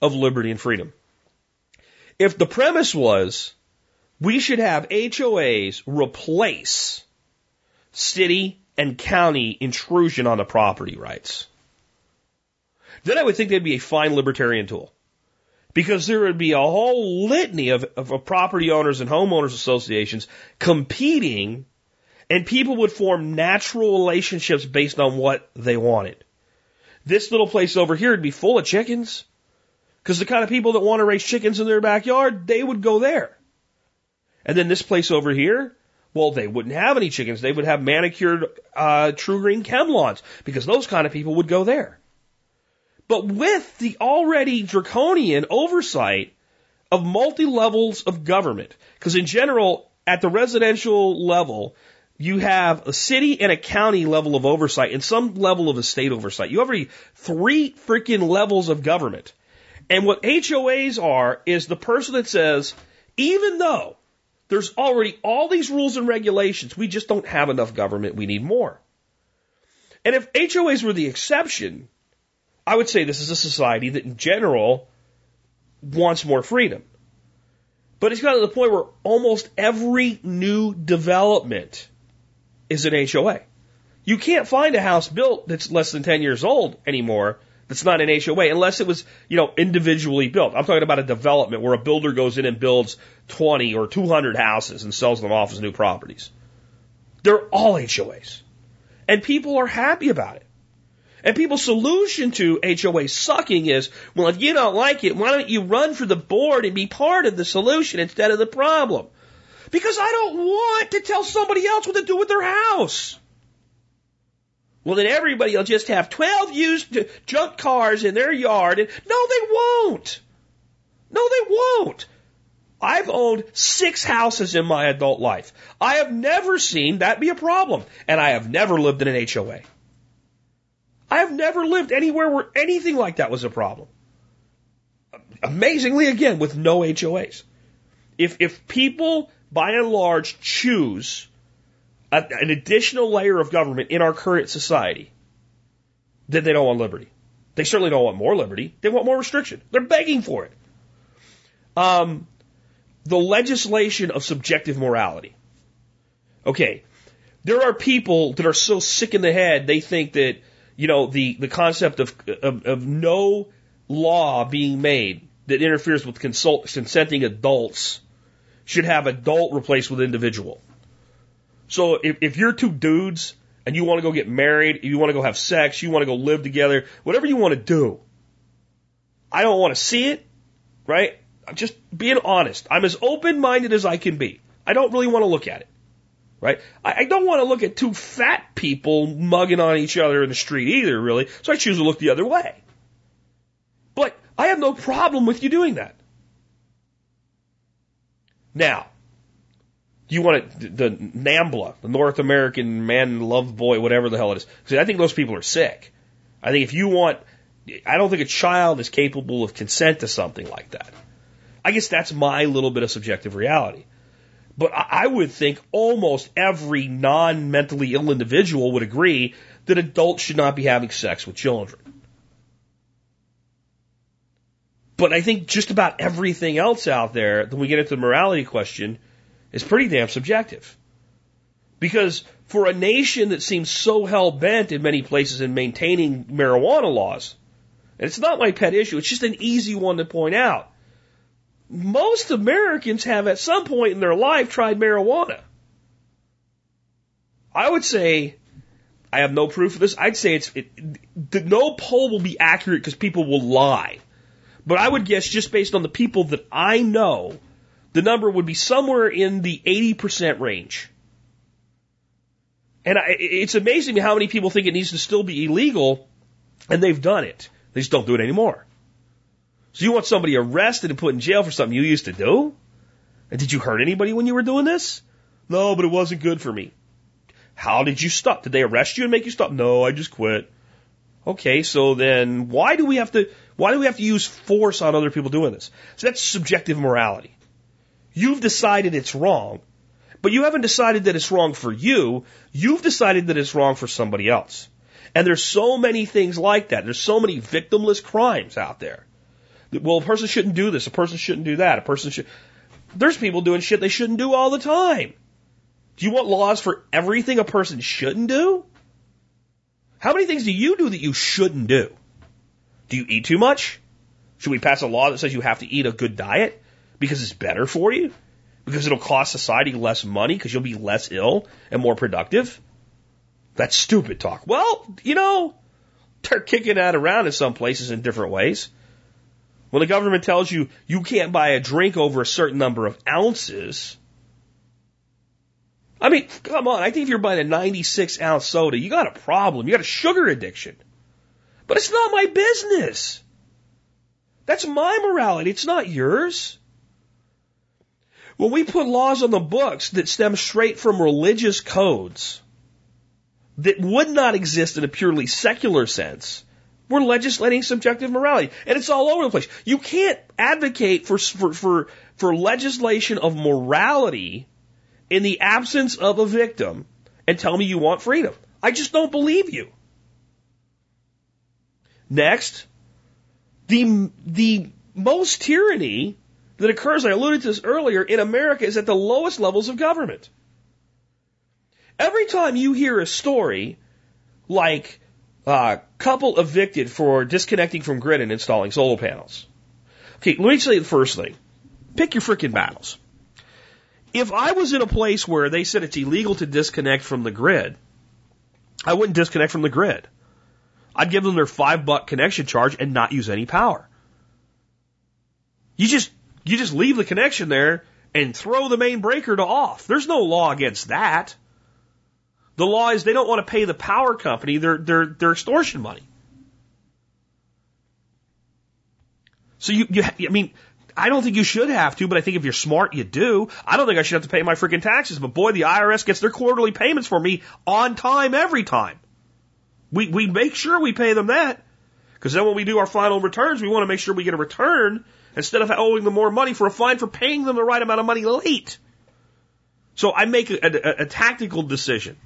of liberty and freedom. If the premise was we should have HOAs replace city and county intrusion on the property rights, then I would think they'd be a fine libertarian tool. Because there would be a whole litany of, of property owners and homeowners associations competing, and people would form natural relationships based on what they wanted. This little place over here would be full of chickens. Because the kind of people that want to raise chickens in their backyard, they would go there. And then this place over here, well, they wouldn't have any chickens. They would have manicured uh, TruGreen chem lawns because those kind of people would go there. But with the already draconian oversight of multi levels of government. Because in general, at the residential level, you have a city and a county level of oversight and some level of a state oversight. You have three freaking levels of government. And what HOAs are is the person that says, even though there's already all these rules and regulations, we just don't have enough government, we need more. And if HOAs were the exception, I would say this is a society that in general wants more freedom. But it's gotten to the point where almost every new development is an HOA. You can't find a house built that's less than 10 years old anymore that's not an HOA unless it was, you know, individually built. I'm talking about a development where a builder goes in and builds 20 or 200 houses and sells them off as new properties. They're all HOAs. And people are happy about it. And people's solution to HOA sucking is, well, if you don't like it, why don't you run for the board and be part of the solution instead of the problem? Because I don't want to tell somebody else what to do with their house. Well, then everybody will just have 12 used junk cars in their yard. And no, they won't. No, they won't. I've owned six houses in my adult life. I have never seen that be a problem. And I have never lived in an HOA. I have never lived anywhere where anything like that was a problem. Amazingly, again, with no HOAs. If, if people, by and large, choose a, an additional layer of government in our current society, then they don't want liberty. They certainly don't want more liberty. They want more restriction. They're begging for it. Um, the legislation of subjective morality. Okay. There are people that are so sick in the head, they think that you know, the, the concept of, of, of no law being made that interferes with consult, consenting adults should have adult replaced with individual. So if, if you're two dudes and you want to go get married, you want to go have sex, you want to go live together, whatever you want to do, I don't want to see it, right? I'm just being honest. I'm as open minded as I can be. I don't really want to look at it right? I, I don't want to look at two fat people mugging on each other in the street either, really. So I choose to look the other way. But I have no problem with you doing that. Now, do you want to, the NAMBLA, the North American Man Love Boy, whatever the hell it is? See, I think those people are sick. I think if you want, I don't think a child is capable of consent to something like that. I guess that's my little bit of subjective reality. But I would think almost every non mentally ill individual would agree that adults should not be having sex with children. But I think just about everything else out there, when we get into the morality question, is pretty damn subjective. Because for a nation that seems so hell bent in many places in maintaining marijuana laws, and it's not my pet issue, it's just an easy one to point out most Americans have at some point in their life tried marijuana. I would say, I have no proof of this. I'd say it's, it, no poll will be accurate because people will lie. But I would guess just based on the people that I know, the number would be somewhere in the 80% range. And I, it's amazing how many people think it needs to still be illegal and they've done it. They just don't do it anymore. So you want somebody arrested and put in jail for something you used to do? And did you hurt anybody when you were doing this? No, but it wasn't good for me. How did you stop? Did they arrest you and make you stop? No, I just quit. Okay, so then why do we have to why do we have to use force on other people doing this? So that's subjective morality. You've decided it's wrong, but you haven't decided that it's wrong for you. You've decided that it's wrong for somebody else. And there's so many things like that. There's so many victimless crimes out there well, a person shouldn't do this, a person shouldn't do that, a person should. There's people doing shit they shouldn't do all the time. Do you want laws for everything a person shouldn't do? How many things do you do that you shouldn't do? Do you eat too much? Should we pass a law that says you have to eat a good diet because it's better for you? Because it'll cost society less money because you'll be less ill and more productive? That's stupid talk. Well, you know, they're kicking that around in some places in different ways. When the government tells you you can't buy a drink over a certain number of ounces, I mean, come on. I think if you're buying a 96 ounce soda, you got a problem. You got a sugar addiction. But it's not my business. That's my morality. It's not yours. When we put laws on the books that stem straight from religious codes that would not exist in a purely secular sense, we're legislating subjective morality. And it's all over the place. You can't advocate for, for, for, for legislation of morality in the absence of a victim and tell me you want freedom. I just don't believe you. Next, the, the most tyranny that occurs, I alluded to this earlier, in America is at the lowest levels of government. Every time you hear a story like a uh, couple evicted for disconnecting from grid and installing solar panels. Okay, let me say the first thing. Pick your freaking battles. If I was in a place where they said it's illegal to disconnect from the grid, I wouldn't disconnect from the grid. I'd give them their five buck connection charge and not use any power. You just, you just leave the connection there and throw the main breaker to off. There's no law against that. The law is they don't want to pay the power company their, their, their extortion money. So you, you, I mean, I don't think you should have to, but I think if you're smart, you do. I don't think I should have to pay my freaking taxes, but boy, the IRS gets their quarterly payments for me on time every time. We, we make sure we pay them that. Because then when we do our final returns, we want to make sure we get a return instead of owing them more money for a fine for paying them the right amount of money late. So I make a, a, a tactical decision.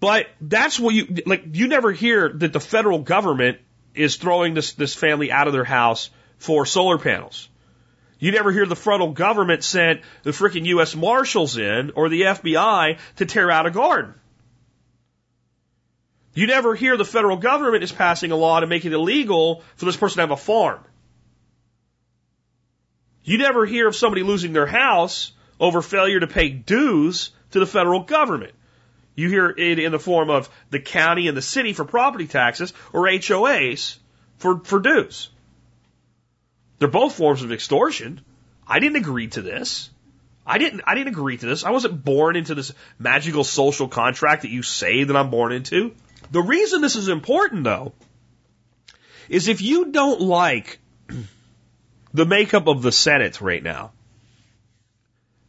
But that's what you, like, you never hear that the federal government is throwing this, this family out of their house for solar panels. You never hear the federal government sent the freaking U.S. Marshals in or the FBI to tear out a garden. You never hear the federal government is passing a law to make it illegal for this person to have a farm. You never hear of somebody losing their house over failure to pay dues to the federal government. You hear it in the form of the county and the city for property taxes or HOAs for, for dues. They're both forms of extortion. I didn't agree to this. I didn't, I didn't agree to this. I wasn't born into this magical social contract that you say that I'm born into. The reason this is important though is if you don't like the makeup of the Senate right now,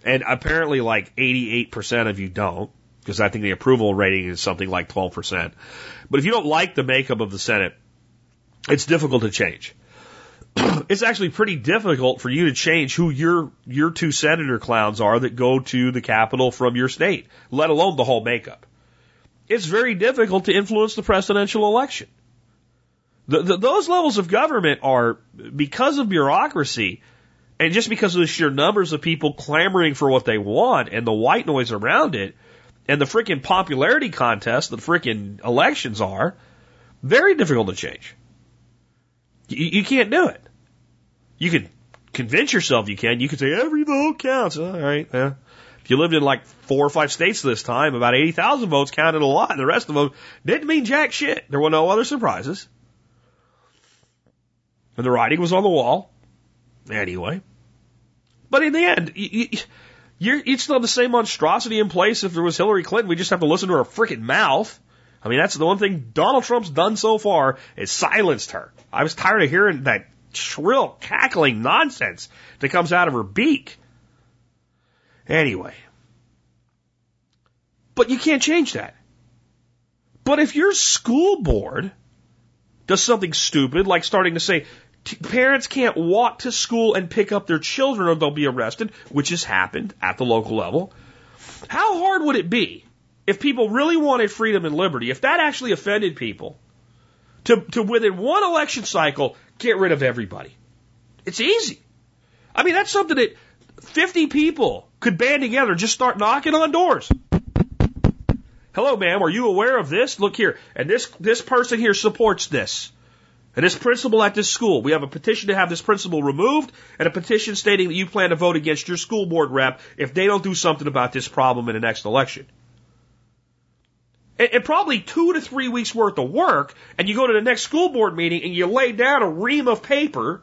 and apparently like 88% of you don't, because I think the approval rating is something like 12%. But if you don't like the makeup of the Senate, it's difficult to change. it's actually pretty difficult for you to change who your your two senator clowns are that go to the Capitol from your state, let alone the whole makeup. It's very difficult to influence the presidential election. The, the, those levels of government are because of bureaucracy and just because of the sheer numbers of people clamoring for what they want and the white noise around it and the freaking popularity contest that freaking elections are, very difficult to change. You, you can't do it. You can convince yourself you can. You can say every vote counts. All right. Yeah. You lived in like four or five states this time, about 80,000 votes counted a lot, the rest of them didn't mean jack shit. There were no other surprises. And the writing was on the wall. Anyway. But in the end, you, you, you're, you'd still have the same monstrosity in place if there was Hillary Clinton. We just have to listen to her freaking mouth. I mean, that's the one thing Donald Trump's done so far is silenced her. I was tired of hearing that shrill, cackling nonsense that comes out of her beak. Anyway. But you can't change that. But if your school board does something stupid, like starting to say, parents can't walk to school and pick up their children or they'll be arrested, which has happened at the local level. How hard would it be if people really wanted freedom and liberty, if that actually offended people, to, to within one election cycle get rid of everybody? It's easy. I mean, that's something that 50 people could band together, just start knocking on doors. Hello, ma'am, are you aware of this? Look here. And this, this person here supports this. And this principal at this school, we have a petition to have this principal removed and a petition stating that you plan to vote against your school board rep if they don't do something about this problem in the next election. And, and probably two to three weeks worth of work, and you go to the next school board meeting and you lay down a ream of paper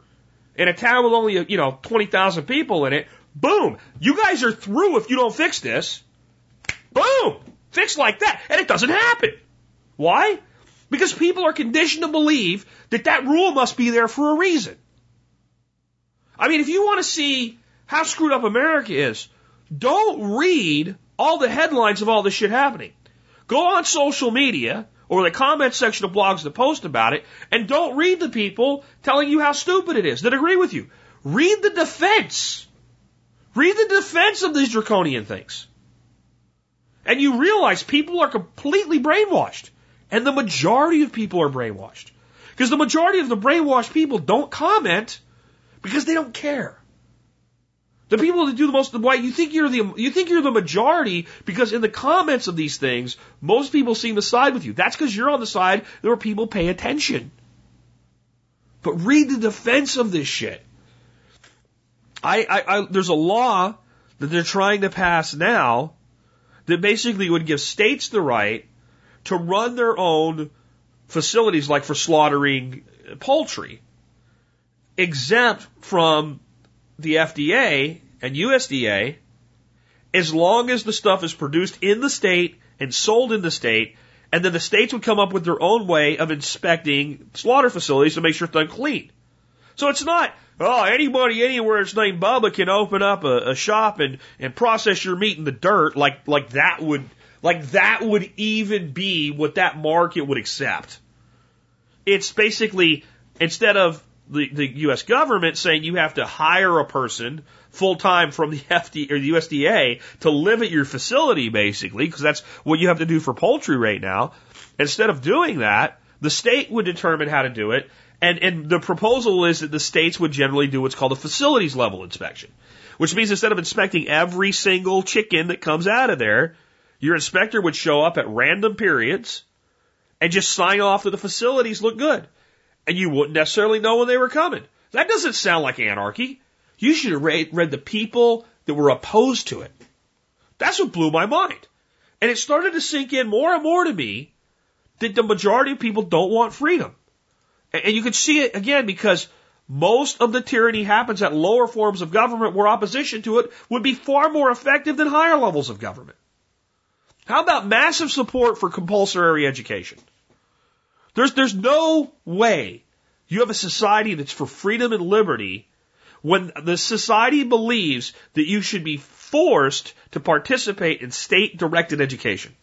in a town with only, you know, 20,000 people in it. Boom! You guys are through if you don't fix this. Boom! Fix like that. And it doesn't happen. Why? Because people are conditioned to believe that that rule must be there for a reason. I mean, if you want to see how screwed up America is. Don't read all the headlines of all this shit happening. Go on social media or the comment section of blogs that post about it and don't read the people telling you how stupid it is that agree with you. Read the defense. Read the defense of these draconian things. And you realize people are completely brainwashed. And the majority of people are brainwashed. Because the majority of the brainwashed people don't comment because they don't care. The people that do the most, why you think you're the, you think you're the majority because in the comments of these things, most people seem to side with you. That's because you're on the side where people pay attention. But read the defense of this shit. I, I, I, there's a law that they're trying to pass now that basically would give states the right to run their own facilities like for slaughtering poultry, exempt from the FDA and USDA as long as the stuff is produced in the state and sold in the state, and then the states would come up with their own way of inspecting slaughter facilities to make sure it's done clean. So it's not, oh, anybody anywhere that's named Bubba can open up a, a shop and, and process your meat in the dirt like, like that would, like that would even be what that market would accept. It's basically, instead of the, the U.S. government saying you have to hire a person full time from the FD or the USDA to live at your facility, basically, because that's what you have to do for poultry right now. Instead of doing that, the state would determine how to do it, and and the proposal is that the states would generally do what's called a facilities level inspection, which means instead of inspecting every single chicken that comes out of there, your inspector would show up at random periods and just sign off that the facilities look good and you wouldn't necessarily know when they were coming. That doesn't sound like anarchy. You should have read, read the people that were opposed to it. That's what blew my mind. And it started to sink in more and more to me that the majority of people don't want freedom. And you can see it again because most of the tyranny happens at lower forms of government where opposition to it would be far more effective than higher levels of government. How about massive support for compulsory education? There's, there's no way you have a society that's for freedom and liberty when the society believes that you should be forced to participate in state directed education.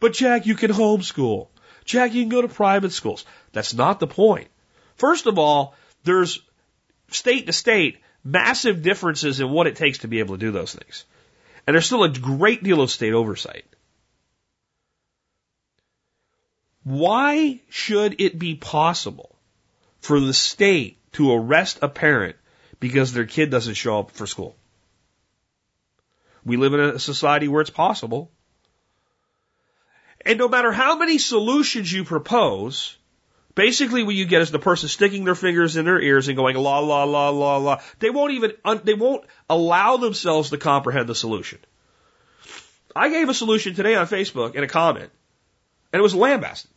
But Jack, you can homeschool. Jack, you can go to private schools. That's not the point. First of all, there's state to state massive differences in what it takes to be able to do those things. And there's still a great deal of state oversight. Why should it be possible for the state to arrest a parent because their kid doesn't show up for school? We live in a society where it's possible. And no matter how many solutions you propose, basically what you get is the person sticking their fingers in their ears and going la la la la la. They won't even they won't allow themselves to comprehend the solution. I gave a solution today on Facebook in a comment, and it was lambasted.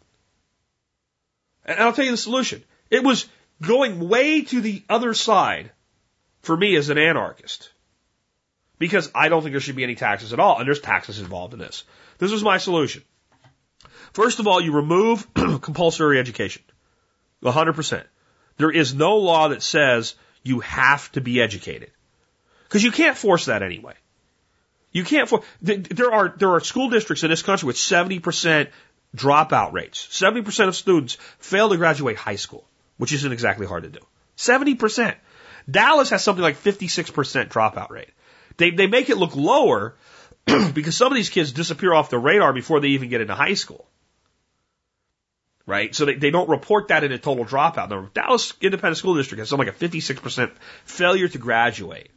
And I'll tell you the solution. It was going way to the other side for me as an anarchist. Because I don't think there should be any taxes at all, and there's taxes involved in this. This was my solution. First of all, you remove compulsory education. 100%. There is no law that says you have to be educated. Because you can't force that anyway. You can't force, there are, there are school districts in this country with 70% dropout rates. 70% of students fail to graduate high school, which isn't exactly hard to do. 70%. Dallas has something like 56% dropout rate. They, they make it look lower because some of these kids disappear off the radar before they even get into high school. Right? So they, they don't report that in a total dropout number. Dallas Independent School District has something like a 56% failure to graduate.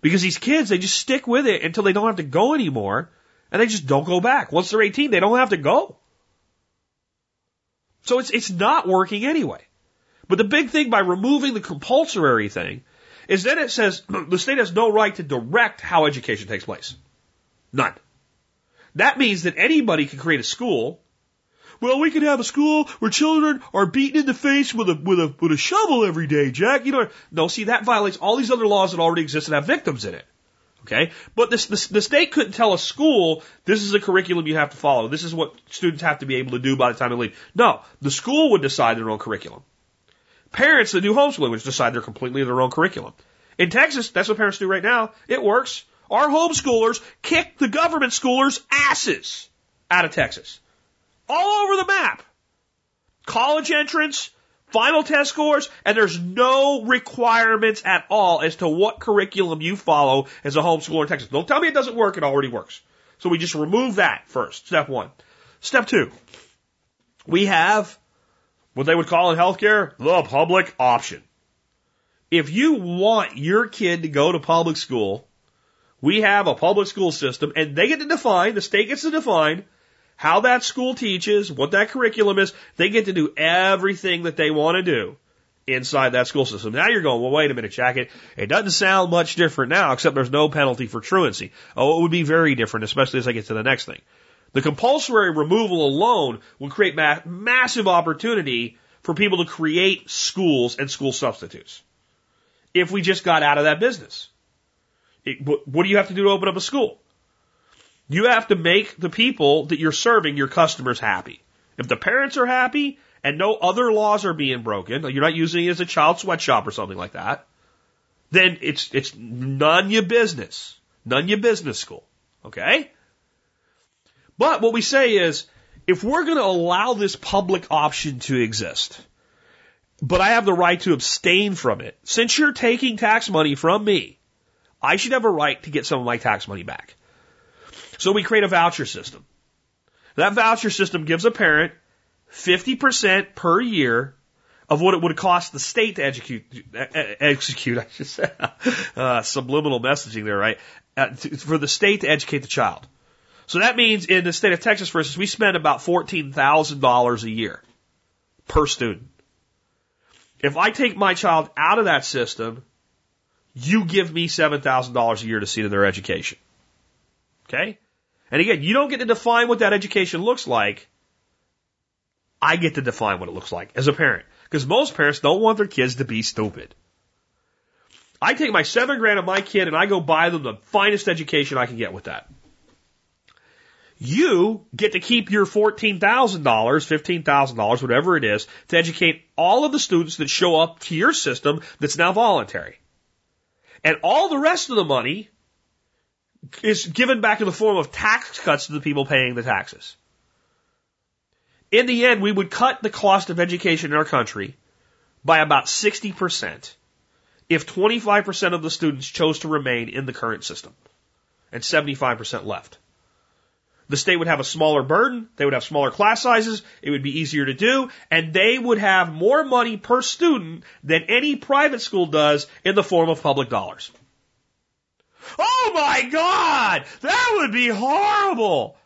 Because these kids, they just stick with it until they don't have to go anymore and they just don't go back. Once they're 18, they don't have to go. So it's, it's not working anyway. But the big thing by removing the compulsory thing is that it says the state has no right to direct how education takes place. None. That means that anybody can create a school. Well, we can have a school where children are beaten in the face with a with a with a shovel every day, Jack. You know, no, see that violates all these other laws that already exist and have victims in it. Okay? But this, this, the state couldn't tell a school, this is a curriculum you have to follow. This is what students have to be able to do by the time they leave. No, the school would decide their own curriculum. Parents that do homeschooling would decide they're completely their own curriculum. In Texas, that's what parents do right now. It works. Our homeschoolers kick the government schoolers' asses out of Texas. All over the map. College entrance, final test scores, and there's no requirements at all as to what curriculum you follow as a homeschooler in Texas. Don't tell me it doesn't work, it already works. So we just remove that first, step one. Step two, we have what they would call in healthcare the public option. If you want your kid to go to public school, we have a public school system and they get to define, the state gets to define how that school teaches, what that curriculum is. They get to do everything that they want to do inside that school system. Now you're going, well, wait a minute, Jack. It, it doesn't sound much different now, except there's no penalty for truancy. Oh, it would be very different, especially as I get to the next thing. The compulsory removal alone would create ma- massive opportunity for people to create schools and school substitutes. If we just got out of that business. It, what do you have to do to open up a school? You have to make the people that you're serving, your customers, happy. If the parents are happy and no other laws are being broken, you're not using it as a child sweatshop or something like that, then it's, it's none your business. None your business school. Okay? But what we say is, if we're going to allow this public option to exist, but I have the right to abstain from it, since you're taking tax money from me, I should have a right to get some of my tax money back. So we create a voucher system. That voucher system gives a parent 50% per year of what it would cost the state to execute, execute, I should say, uh, subliminal messaging there, right? Uh, to, for the state to educate the child. So that means in the state of Texas, for instance, we spend about $14,000 a year per student. If I take my child out of that system, you give me $7,000 a year to see to their education. Okay? And again, you don't get to define what that education looks like. I get to define what it looks like as a parent. Because most parents don't want their kids to be stupid. I take my seven grand of my kid and I go buy them the finest education I can get with that. You get to keep your $14,000, $15,000, whatever it is, to educate all of the students that show up to your system that's now voluntary. And all the rest of the money is given back in the form of tax cuts to the people paying the taxes. In the end, we would cut the cost of education in our country by about 60% if 25% of the students chose to remain in the current system and 75% left. The state would have a smaller burden. They would have smaller class sizes. It would be easier to do. And they would have more money per student than any private school does in the form of public dollars. Oh my God! That would be horrible!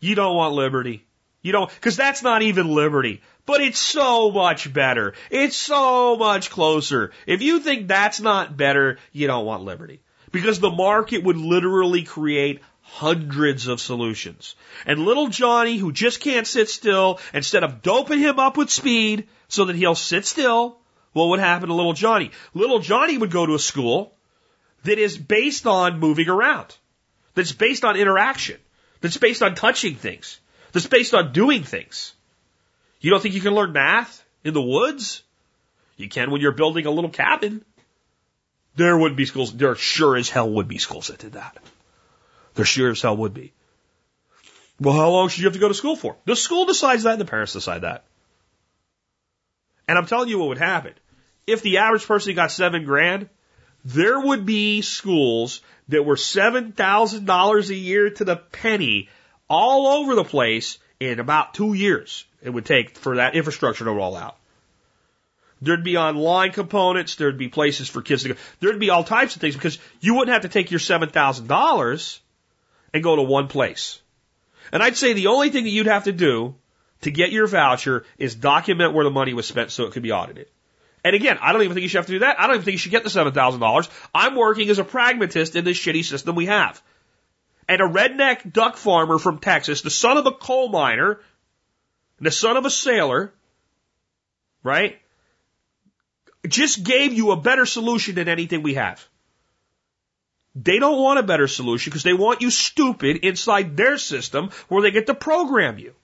You don't want liberty. You don't, cause that's not even liberty. But it's so much better. It's so much closer. If you think that's not better, you don't want liberty. Because the market would literally create hundreds of solutions. And little Johnny, who just can't sit still, instead of doping him up with speed so that he'll sit still, what would happen to little Johnny? Little Johnny would go to a school that is based on moving around, that's based on interaction, that's based on touching things, that's based on doing things. You don't think you can learn math in the woods? You can when you're building a little cabin. There would be schools, there sure as hell would be schools that did that. There sure as hell would be. Well, how long should you have to go to school for? The school decides that and the parents decide that. And I'm telling you what would happen. If the average person got seven grand, there would be schools that were $7,000 a year to the penny all over the place in about two years it would take for that infrastructure to roll out. There'd be online components. There'd be places for kids to go. There'd be all types of things because you wouldn't have to take your $7,000 and go to one place. And I'd say the only thing that you'd have to do to get your voucher is document where the money was spent so it could be audited. And again, I don't even think you should have to do that. I don't even think you should get the $7,000. I'm working as a pragmatist in this shitty system we have. And a redneck duck farmer from Texas, the son of a coal miner, the son of a sailor, right? Just gave you a better solution than anything we have. They don't want a better solution because they want you stupid inside their system where they get to program you.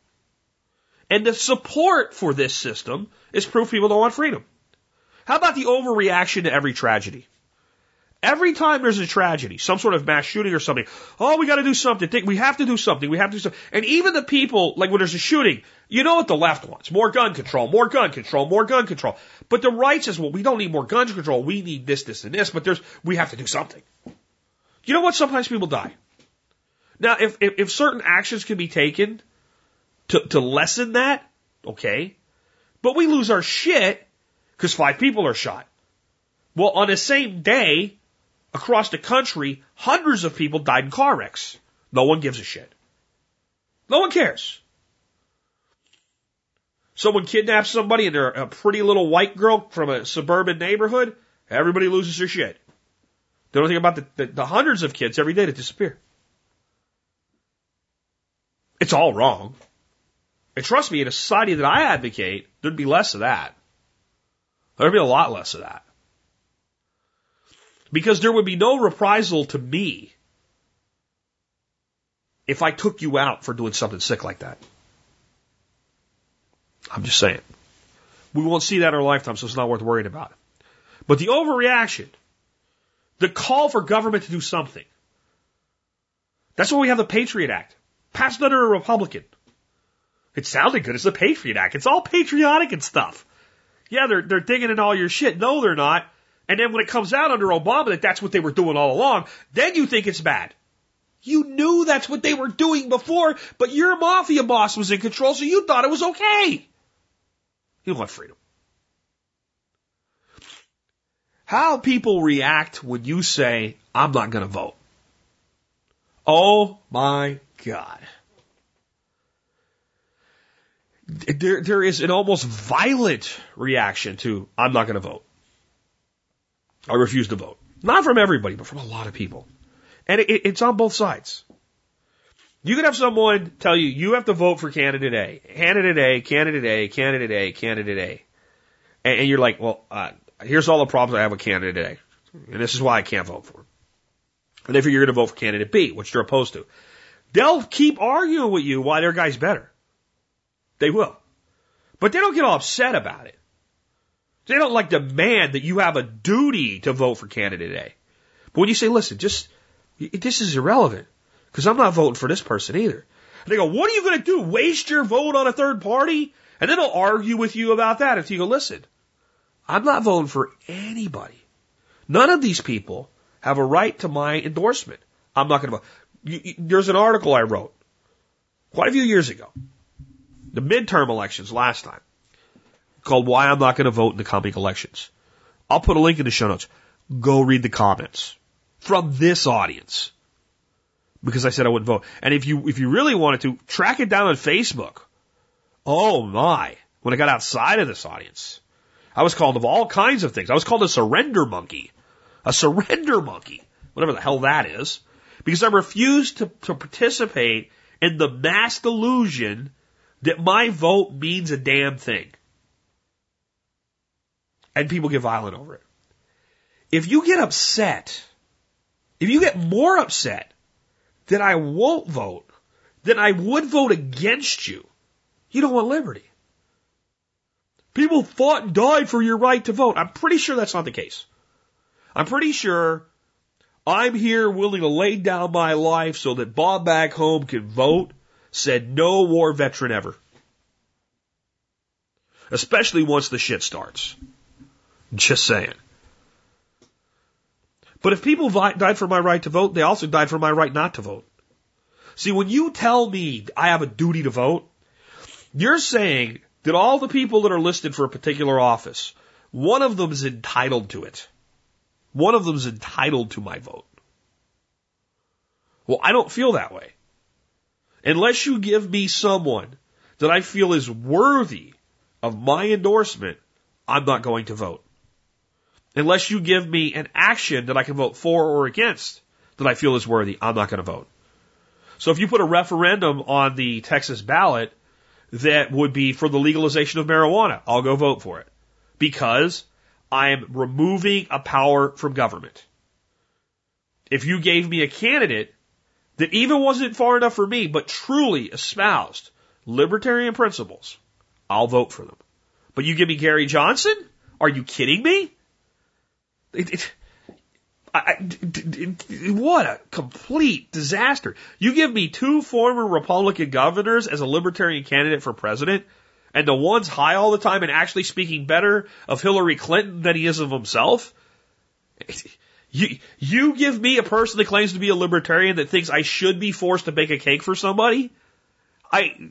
And the support for this system is proof people don't want freedom. How about the overreaction to every tragedy? Every time there's a tragedy, some sort of mass shooting or something, oh, we got to do something. We have to do something. We have to do something. And even the people, like when there's a shooting, you know what the left wants? More gun control, more gun control, more gun control. But the right says, well, we don't need more gun control. We need this, this, and this. But there's, we have to do something. You know what? Sometimes people die. Now, if, if, if certain actions can be taken to, to lessen that, okay. But we lose our shit because five people are shot. Well, on the same day, across the country, hundreds of people died in car wrecks. No one gives a shit. No one cares. Someone kidnaps somebody and they're a pretty little white girl from a suburban neighborhood, everybody loses their shit. They don't think about the, the, the hundreds of kids every day that disappear. It's all wrong. And trust me, in a society that I advocate, there'd be less of that. There'd be a lot less of that. Because there would be no reprisal to me if I took you out for doing something sick like that. I'm just saying. We won't see that in our lifetime, so it's not worth worrying about. But the overreaction, the call for government to do something, that's why we have the Patriot Act, passed under a Republican. It sounded good. It's the Patriot Act. It's all patriotic and stuff. Yeah, they're, they're digging in all your shit. No, they're not. And then when it comes out under Obama that that's what they were doing all along, then you think it's bad. You knew that's what they were doing before, but your mafia boss was in control, so you thought it was okay. You want freedom. How people react when you say, I'm not going to vote. Oh my God. There, there is an almost violent reaction to, I'm not going to vote. I refuse to vote. Not from everybody, but from a lot of people. And it, it's on both sides. You could have someone tell you, you have to vote for candidate A, candidate A, candidate A, candidate A, candidate A. And, and you're like, well, uh, here's all the problems I have with candidate A. And this is why I can't vote for him. And figure you're going to vote for candidate B, which they're opposed to. They'll keep arguing with you why their guy's better. They will. But they don't get all upset about it. They don't like demand that you have a duty to vote for candidate A. But when you say, listen, just, this is irrelevant, because I'm not voting for this person either. And they go, what are you going to do? Waste your vote on a third party? And then they'll argue with you about that until you go, listen, I'm not voting for anybody. None of these people have a right to my endorsement. I'm not going to vote. There's an article I wrote quite a few years ago, the midterm elections last time called Why I'm Not Going to Vote in the Coming Elections. I'll put a link in the show notes. Go read the comments from this audience because I said I wouldn't vote. And if you, if you really wanted to track it down on Facebook, oh my, when I got outside of this audience, I was called of all kinds of things. I was called a surrender monkey, a surrender monkey, whatever the hell that is, because I refused to, to participate in the mass delusion that my vote means a damn thing and people get violent over it. If you get upset, if you get more upset that I won't vote then I would vote against you, you don't want liberty. People fought and died for your right to vote. I'm pretty sure that's not the case. I'm pretty sure I'm here willing to lay down my life so that Bob back home can vote, said no war veteran ever. Especially once the shit starts. Just saying. But if people died for my right to vote, they also died for my right not to vote. See, when you tell me I have a duty to vote, you're saying that all the people that are listed for a particular office, one of them is entitled to it. One of them is entitled to my vote. Well, I don't feel that way. Unless you give me someone that I feel is worthy of my endorsement, I'm not going to vote unless you give me an action that I can vote for or against that I feel is worthy, I'm not going to vote. So if you put a referendum on the Texas ballot that would be for the legalization of marijuana, I'll go vote for it because I am removing a power from government. If you gave me a candidate that even wasn't far enough for me, but truly espoused libertarian principles, I'll vote for them. But you give me Gary Johnson? Are you kidding me? It, it, I, d- what a complete disaster. You give me two former Republican governors as a libertarian candidate for president, and the one's high all the time and actually speaking better of Hillary Clinton than he is of himself. You, you give me a person that claims to be a libertarian that thinks I should be forced to bake a cake for somebody? I,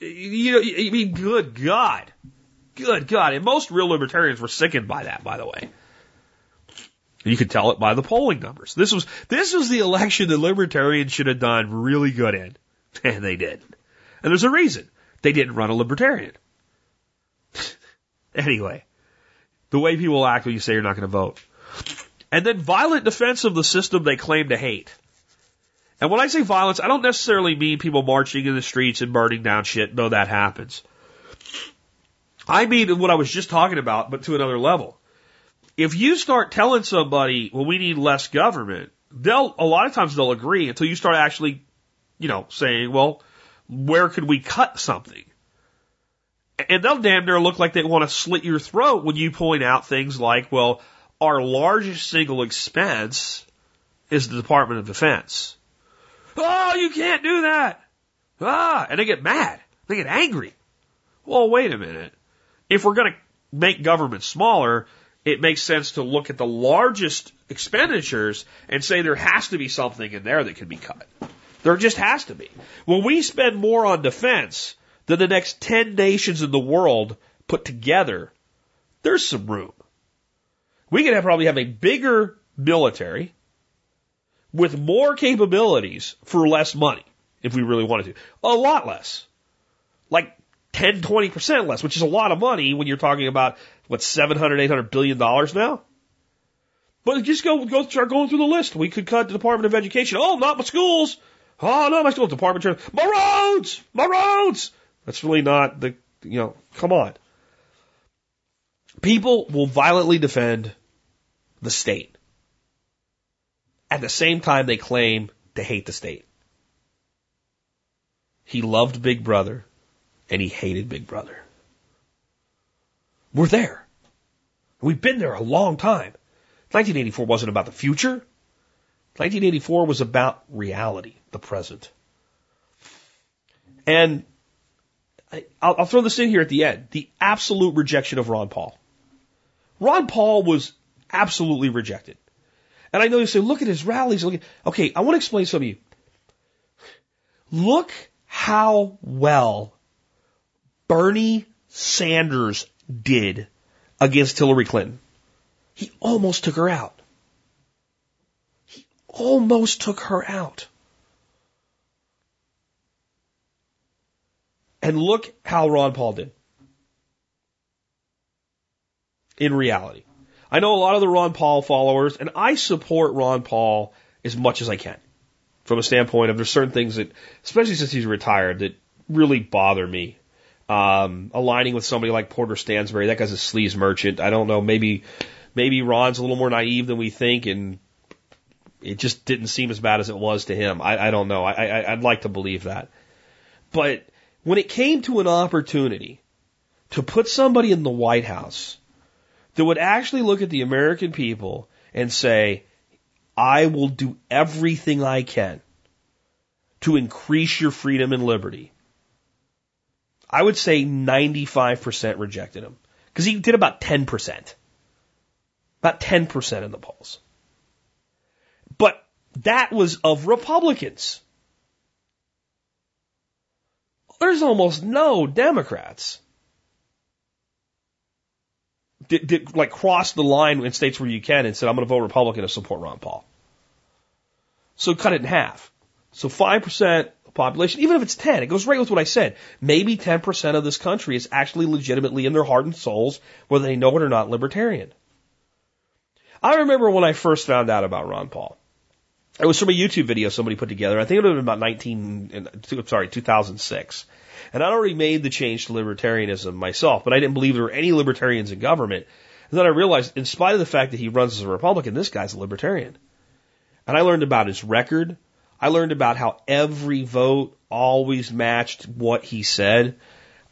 you mean, good God. Good God. And most real libertarians were sickened by that, by the way. You could tell it by the polling numbers. This was, this was the election the libertarians should have done really good in. And they didn't. And there's a reason. They didn't run a libertarian. anyway, the way people act when you say you're not going to vote. And then violent defense of the system they claim to hate. And when I say violence, I don't necessarily mean people marching in the streets and burning down shit, though that happens. I mean what I was just talking about, but to another level. If you start telling somebody, well, we need less government, they'll, a lot of times they'll agree until you start actually, you know, saying, well, where could we cut something? And they'll damn near look like they want to slit your throat when you point out things like, well, our largest single expense is the Department of Defense. Oh, you can't do that. Ah, and they get mad. They get angry. Well, wait a minute. If we're going to make government smaller, it makes sense to look at the largest expenditures and say there has to be something in there that can be cut. There just has to be. When we spend more on defense than the next 10 nations in the world put together, there's some room. We could have probably have a bigger military with more capabilities for less money if we really wanted to. A lot less. Like 10, 20% less, which is a lot of money when you're talking about, what, 700, 800 billion dollars now? But just go, go start going through the list. We could cut the Department of Education. Oh, not my schools. Oh, not my schools. Department of My roads! My roads! That's really not the, you know, come on. People will violently defend the state. At the same time, they claim to hate the state. He loved Big Brother and he hated Big Brother. We're there. We've been there a long time. 1984 wasn't about the future. 1984 was about reality, the present. And I'll, I'll throw this in here at the end. The absolute rejection of Ron Paul. Ron Paul was absolutely rejected. And I know you say, look at his rallies. Look at, okay, I want to explain something to you. Look how well Bernie Sanders did against Hillary Clinton. He almost took her out. He almost took her out. And look how Ron Paul did. In reality. I know a lot of the Ron Paul followers, and I support Ron Paul as much as I can. From a standpoint of there's certain things that, especially since he's retired, that really bother me. Um, aligning with somebody like Porter Stansberry, that guy's a sleaze merchant. I don't know, maybe, maybe Ron's a little more naive than we think, and it just didn't seem as bad as it was to him. I, I don't know. I, I, I'd like to believe that. But when it came to an opportunity to put somebody in the White House that would actually look at the American people and say, I will do everything I can to increase your freedom and liberty. I would say 95% rejected him because he did about 10%. About 10% in the polls. But that was of Republicans. There's almost no Democrats did, did like cross the line in states where you can and said, I'm going to vote Republican to support Ron Paul. So cut it in half. So 5% population, even if it's 10, it goes right with what I said. Maybe 10% of this country is actually legitimately in their heart and souls, whether they know it or not, libertarian. I remember when I first found out about Ron Paul. It was from a YouTube video somebody put together. I think it would have been about 19, sorry, 2006. And I'd already made the change to libertarianism myself, but I didn't believe there were any libertarians in government. And then I realized, in spite of the fact that he runs as a Republican, this guy's a libertarian. And I learned about his record. I learned about how every vote always matched what he said.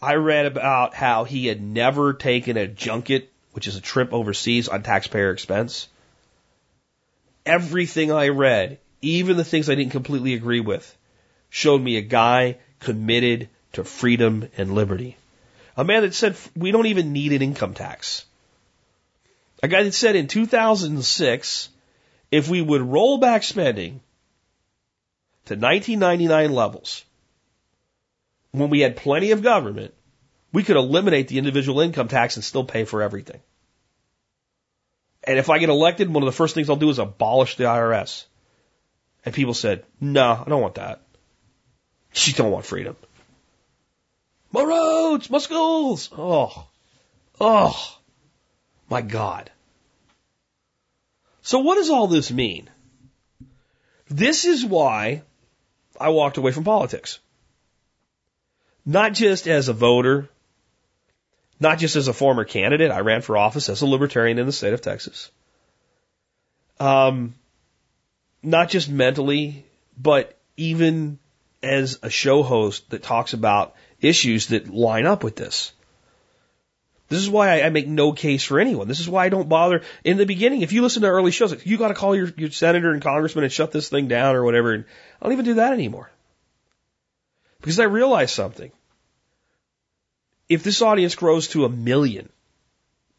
I read about how he had never taken a junket, which is a trip overseas on taxpayer expense. Everything I read, even the things I didn't completely agree with, showed me a guy committed to freedom and liberty. A man that said we don't even need an income tax. A guy that said in 2006, if we would roll back spending to 1999 levels, when we had plenty of government, we could eliminate the individual income tax and still pay for everything. And if I get elected, one of the first things I'll do is abolish the IRS. And people said, no, I don't want that. She don't want freedom. My roads, my schools. Oh, oh, my God. So what does all this mean? This is why I walked away from politics. Not just as a voter, not just as a former candidate. I ran for office as a libertarian in the state of Texas. Um, not just mentally, but even as a show host that talks about issues that line up with this. This is why I, make no case for anyone. This is why I don't bother. In the beginning, if you listen to early shows, you got to call your, your senator and congressman and shut this thing down or whatever. And I don't even do that anymore. Because I realize something. If this audience grows to a million,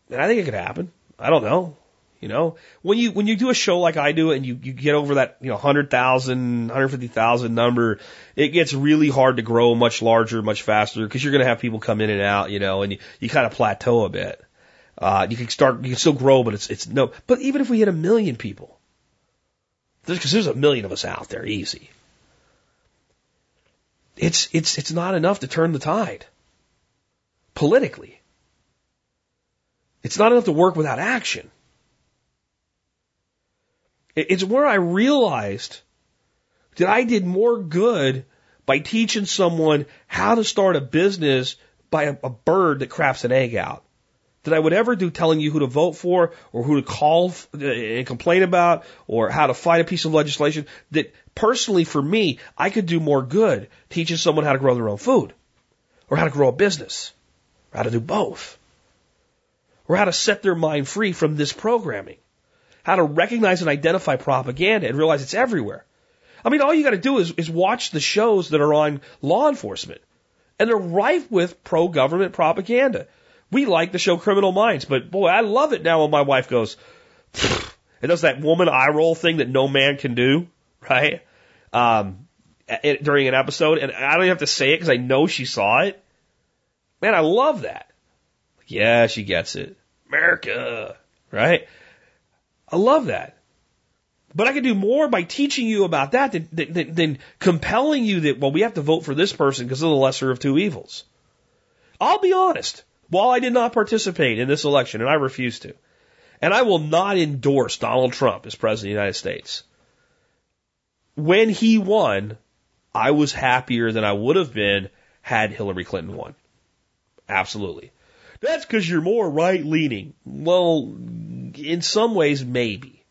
and I think it could happen. I don't know. You know, when you when you do a show like I do and you you get over that you know hundred thousand, hundred fifty thousand number, it gets really hard to grow much larger, much faster because you're going to have people come in and out, you know, and you, you kind of plateau a bit. Uh, you can start, you can still grow, but it's it's no. But even if we hit a million people, because there's a million of us out there, easy. It's it's it's not enough to turn the tide politically. It's not enough to work without action. It's where I realized that I did more good by teaching someone how to start a business by a, a bird that craps an egg out than I would ever do telling you who to vote for or who to call uh, and complain about or how to fight a piece of legislation that personally for me, I could do more good teaching someone how to grow their own food or how to grow a business how to do both or how to set their mind free from this programming how to recognize and identify propaganda and realize it's everywhere. I mean, all you got to do is, is watch the shows that are on law enforcement, and they're rife with pro government propaganda. We like the show Criminal Minds, but boy, I love it now when my wife goes, it does that woman eye roll thing that no man can do, right? Um, it, during an episode, and I don't even have to say it because I know she saw it. Man, I love that. Yeah, she gets it. America, right? I love that. But I can do more by teaching you about that than, than, than compelling you that, well, we have to vote for this person because they're the lesser of two evils. I'll be honest. While I did not participate in this election, and I refuse to, and I will not endorse Donald Trump as President of the United States, when he won, I was happier than I would have been had Hillary Clinton won. Absolutely. That's because you're more right leaning. Well, in some ways, maybe.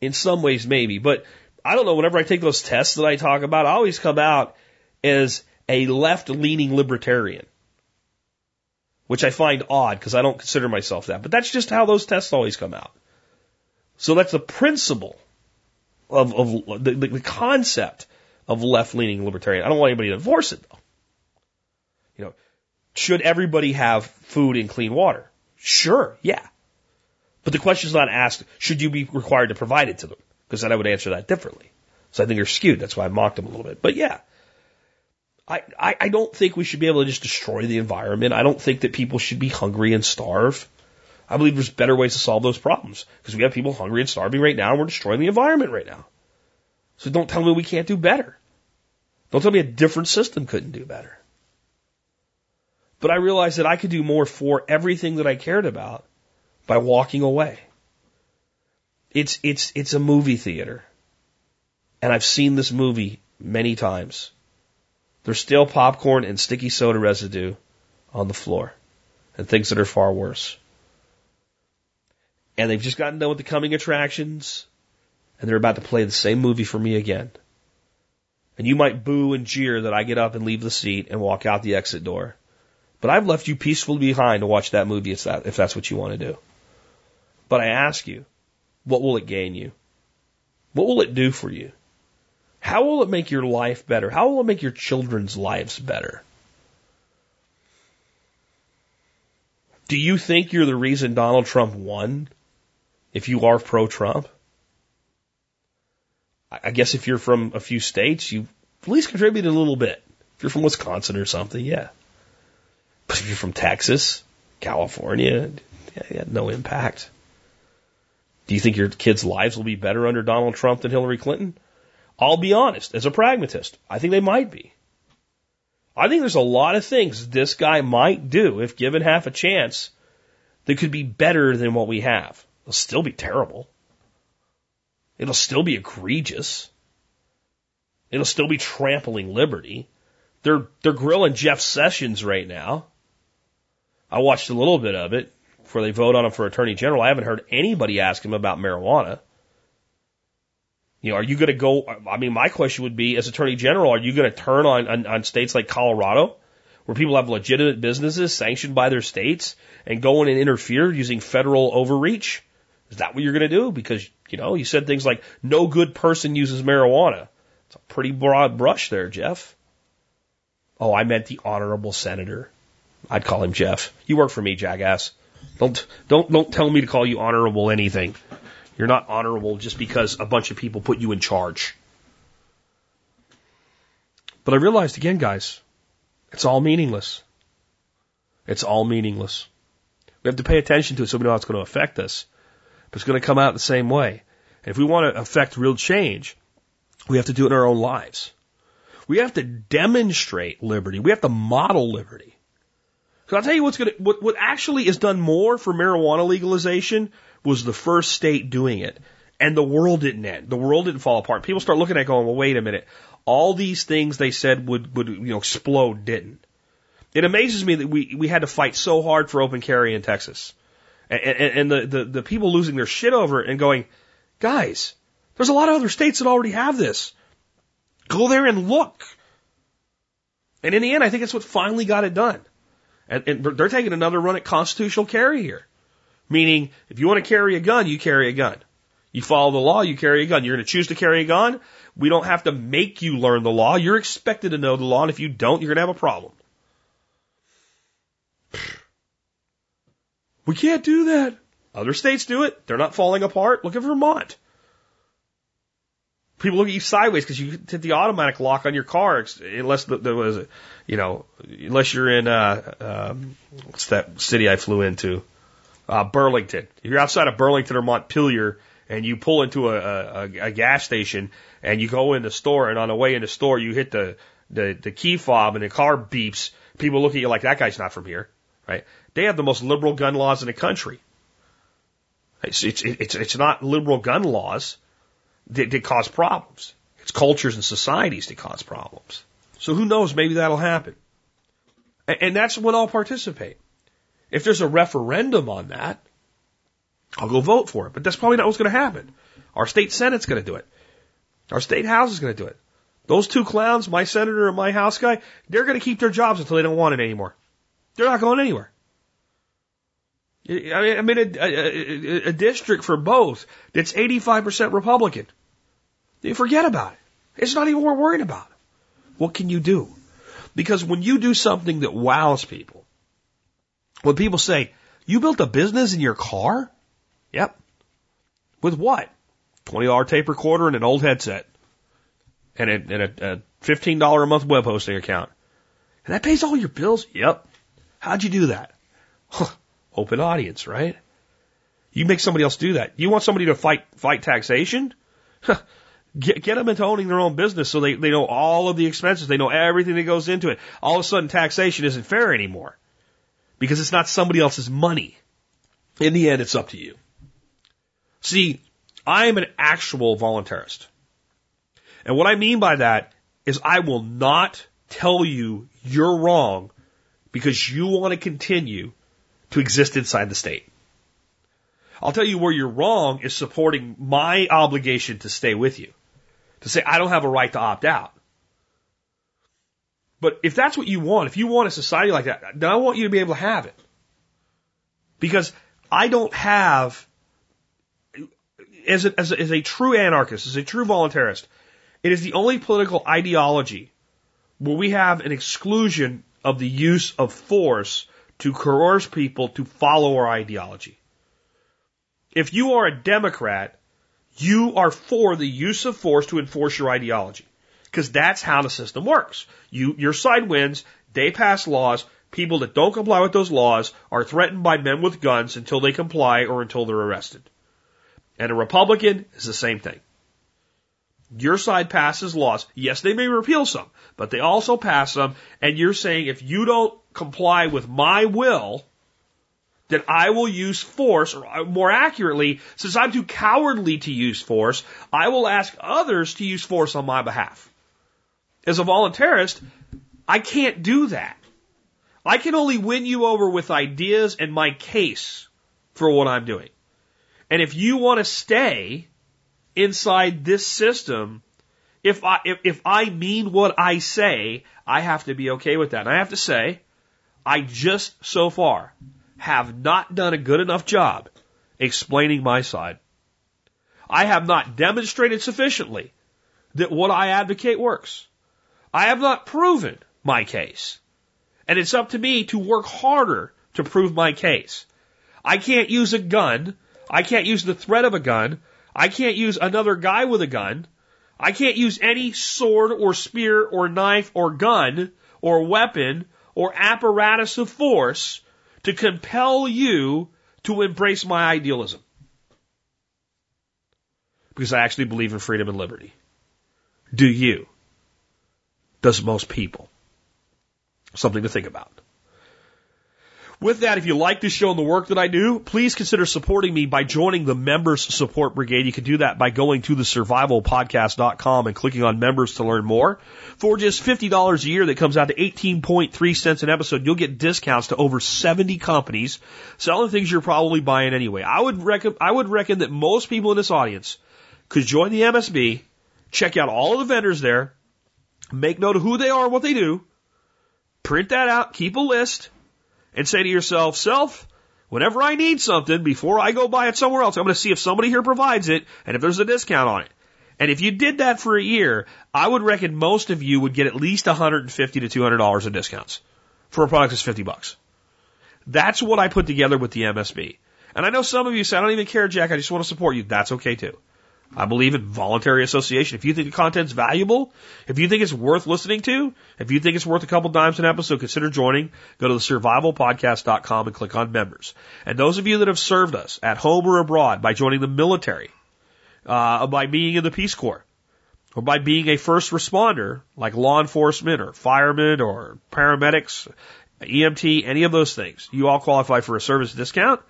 In some ways, maybe. But I don't know, whenever I take those tests that I talk about, I always come out as a left leaning libertarian. Which I find odd because I don't consider myself that. But that's just how those tests always come out. So that's the principle of, of the, the concept of left leaning libertarian. I don't want anybody to divorce it though. You know, should everybody have food and clean water? Sure, yeah. But the question is not asked, should you be required to provide it to them? Because then I would answer that differently. So I think they're skewed. That's why I mocked them a little bit. But yeah, I, I, I don't think we should be able to just destroy the environment. I don't think that people should be hungry and starve. I believe there's better ways to solve those problems because we have people hungry and starving right now and we're destroying the environment right now. So don't tell me we can't do better. Don't tell me a different system couldn't do better. But I realized that I could do more for everything that I cared about by walking away. It's, it's, it's a movie theater. And I've seen this movie many times. There's still popcorn and sticky soda residue on the floor and things that are far worse. And they've just gotten done with the coming attractions and they're about to play the same movie for me again. And you might boo and jeer that I get up and leave the seat and walk out the exit door. But I've left you peacefully behind to watch that movie if, that, if that's what you want to do. But I ask you, what will it gain you? What will it do for you? How will it make your life better? How will it make your children's lives better? Do you think you're the reason Donald Trump won if you are pro Trump? I guess if you're from a few states, you at least contributed a little bit. If you're from Wisconsin or something, yeah. But if you're from Texas, California, yeah, yeah, no impact. Do you think your kids' lives will be better under Donald Trump than Hillary Clinton? I'll be honest, as a pragmatist, I think they might be. I think there's a lot of things this guy might do, if given half a chance, that could be better than what we have. It'll still be terrible. It'll still be egregious. It'll still be trampling liberty. They're, they're grilling Jeff Sessions right now. I watched a little bit of it before they vote on him for attorney general. I haven't heard anybody ask him about marijuana. You know, are you going to go? I mean, my question would be, as Attorney General, are you going to turn on, on, on states like Colorado, where people have legitimate businesses sanctioned by their states, and go in and interfere using federal overreach? Is that what you're going to do? Because, you know, you said things like, no good person uses marijuana. It's a pretty broad brush there, Jeff. Oh, I meant the honorable senator. I'd call him Jeff. You work for me, jackass. Don't, don't, don't tell me to call you honorable anything. You're not honorable just because a bunch of people put you in charge. But I realized again, guys, it's all meaningless. It's all meaningless. We have to pay attention to it so we know how it's going to affect us. But it's going to come out the same way. And if we want to affect real change, we have to do it in our own lives. We have to demonstrate liberty. We have to model liberty. So I'll tell you what's going to, what, what actually is done more for marijuana legalization was the first state doing it. And the world didn't end. The world didn't fall apart. People start looking at it going, well, wait a minute. All these things they said would, would, you know, explode didn't. It amazes me that we, we had to fight so hard for open carry in Texas. And, and, and the, the, the people losing their shit over it and going, guys, there's a lot of other states that already have this. Go there and look. And in the end, I think it's what finally got it done. And, and they're taking another run at constitutional carry here. Meaning, if you want to carry a gun, you carry a gun. You follow the law, you carry a gun. You're going to choose to carry a gun. We don't have to make you learn the law. You're expected to know the law, and if you don't, you're going to have a problem. We can't do that. Other states do it. They're not falling apart. Look at Vermont. People look at you sideways because you hit the automatic lock on your car, unless there was, you know, unless you're in uh, um, what's that city I flew into? uh, Burlington. If you're outside of Burlington or Montpelier and you pull into a, a, a gas station and you go in the store and on the way in the store you hit the, the, the key fob and the car beeps, people look at you like that guy's not from here, right? They have the most liberal gun laws in the country. It's, it's, it's, it's not liberal gun laws that, that cause problems. It's cultures and societies that cause problems. So who knows? Maybe that'll happen. And, that's when I'll participate. If there's a referendum on that, I'll go vote for it. But that's probably not what's going to happen. Our state Senate's going to do it. Our state House is going to do it. Those two clowns, my senator and my House guy, they're going to keep their jobs until they don't want it anymore. They're not going anywhere. I mean, a, a, a district for both that's 85% Republican. You forget about it. It's not even worth worrying about. What can you do? Because when you do something that wows people, when people say, you built a business in your car? Yep. With what? $20 tape recorder and an old headset. And a, and a, a $15 a month web hosting account. And that pays all your bills? Yep. How'd you do that? Huh. Open audience, right? You make somebody else do that. You want somebody to fight, fight taxation? Get, get them into owning their own business so they, they know all of the expenses. They know everything that goes into it. All of a sudden taxation isn't fair anymore because it's not somebody else's money. In the end, it's up to you. See, I am an actual voluntarist. And what I mean by that is I will not tell you you're wrong because you want to continue to exist inside the state. I'll tell you where you're wrong is supporting my obligation to stay with you. To say I don't have a right to opt out. But if that's what you want, if you want a society like that, then I want you to be able to have it. Because I don't have, as a, as a, as a true anarchist, as a true voluntarist, it is the only political ideology where we have an exclusion of the use of force to coerce people to follow our ideology. If you are a Democrat, you are for the use of force to enforce your ideology. Because that's how the system works. You, your side wins, they pass laws, people that don't comply with those laws are threatened by men with guns until they comply or until they're arrested. And a Republican is the same thing. Your side passes laws. Yes, they may repeal some, but they also pass them. And you're saying if you don't comply with my will, then I will use force, or uh, more accurately, since I'm too cowardly to use force, I will ask others to use force on my behalf. As a voluntarist, I can't do that. I can only win you over with ideas and my case for what I'm doing. And if you want to stay inside this system, if I, if, if I mean what I say, I have to be okay with that. And I have to say, I just so far have not done a good enough job explaining my side. I have not demonstrated sufficiently that what I advocate works. I have not proven my case. And it's up to me to work harder to prove my case. I can't use a gun. I can't use the threat of a gun. I can't use another guy with a gun. I can't use any sword or spear or knife or gun or weapon or apparatus of force to compel you to embrace my idealism. Because I actually believe in freedom and liberty. Do you? Does most people? Something to think about. With that, if you like this show and the work that I do, please consider supporting me by joining the Members Support Brigade. You can do that by going to the survivalpodcast.com and clicking on members to learn more. For just $50 a year, that comes out to 18.3 cents an episode, you'll get discounts to over 70 companies selling things you're probably buying anyway. I would reckon, I would reckon that most people in this audience could join the MSB, check out all of the vendors there, make note of who they are what they do, print that out, keep a list, and say to yourself, self, whenever I need something, before I go buy it somewhere else, I'm going to see if somebody here provides it and if there's a discount on it. And if you did that for a year, I would reckon most of you would get at least 150 to 200 dollars in discounts for a product that's 50 bucks. That's what I put together with the MSB. And I know some of you say, I don't even care, Jack. I just want to support you. That's okay too. I believe in voluntary association. If you think the content's valuable, if you think it's worth listening to, if you think it's worth a couple dimes an episode, consider joining. Go to the survivalpodcast.com and click on members. And those of you that have served us at home or abroad by joining the military, uh, by being in the Peace Corps, or by being a first responder, like law enforcement or firemen or paramedics, EMT, any of those things, you all qualify for a service discount.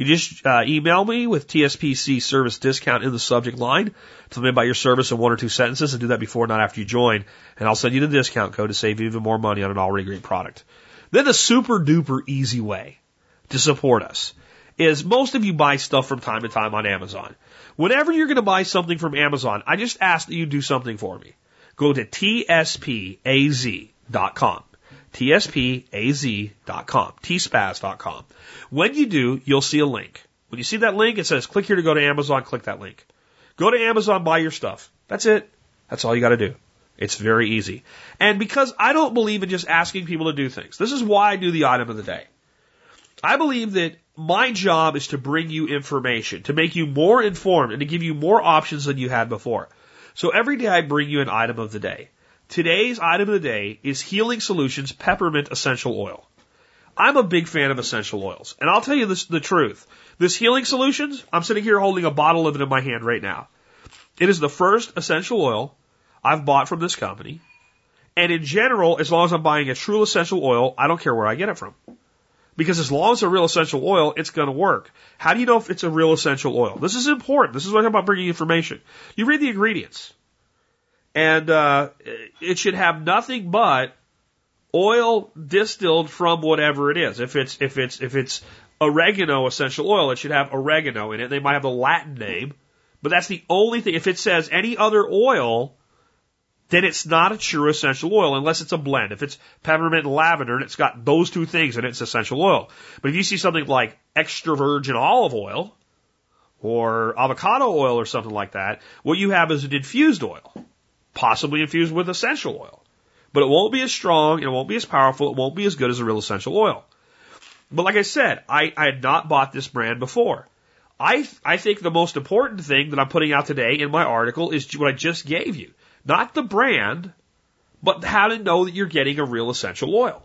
You just uh, email me with TSPC service discount in the subject line. Tell me about your service in one or two sentences and do that before, not after you join. And I'll send you the discount code to save even more money on an already great product. Then the super duper easy way to support us is most of you buy stuff from time to time on Amazon. Whenever you're going to buy something from Amazon, I just ask that you do something for me. Go to tspaz.com. tspaz.com. tspaz.com. When you do, you'll see a link. When you see that link, it says click here to go to Amazon, click that link. Go to Amazon, buy your stuff. That's it. That's all you gotta do. It's very easy. And because I don't believe in just asking people to do things, this is why I do the item of the day. I believe that my job is to bring you information, to make you more informed and to give you more options than you had before. So every day I bring you an item of the day. Today's item of the day is Healing Solutions Peppermint Essential Oil. I'm a big fan of essential oils. And I'll tell you this, the truth. This Healing Solutions, I'm sitting here holding a bottle of it in my hand right now. It is the first essential oil I've bought from this company. And in general, as long as I'm buying a true essential oil, I don't care where I get it from. Because as long as it's a real essential oil, it's going to work. How do you know if it's a real essential oil? This is important. This is what I'm about bringing information. You read the ingredients. And uh, it should have nothing but oil distilled from whatever it is. If it's if it's if it's oregano essential oil, it should have oregano in it. They might have the Latin name, but that's the only thing. If it says any other oil, then it's not a true essential oil unless it's a blend. If it's peppermint and lavender and it's got those two things in it, it's essential oil. But if you see something like extra virgin olive oil or avocado oil or something like that, what you have is a diffused oil, possibly infused with essential oil. But it won't be as strong, it won't be as powerful, it won't be as good as a real essential oil. But like I said, I, I had not bought this brand before. I, I think the most important thing that I'm putting out today in my article is what I just gave you. Not the brand, but how to know that you're getting a real essential oil.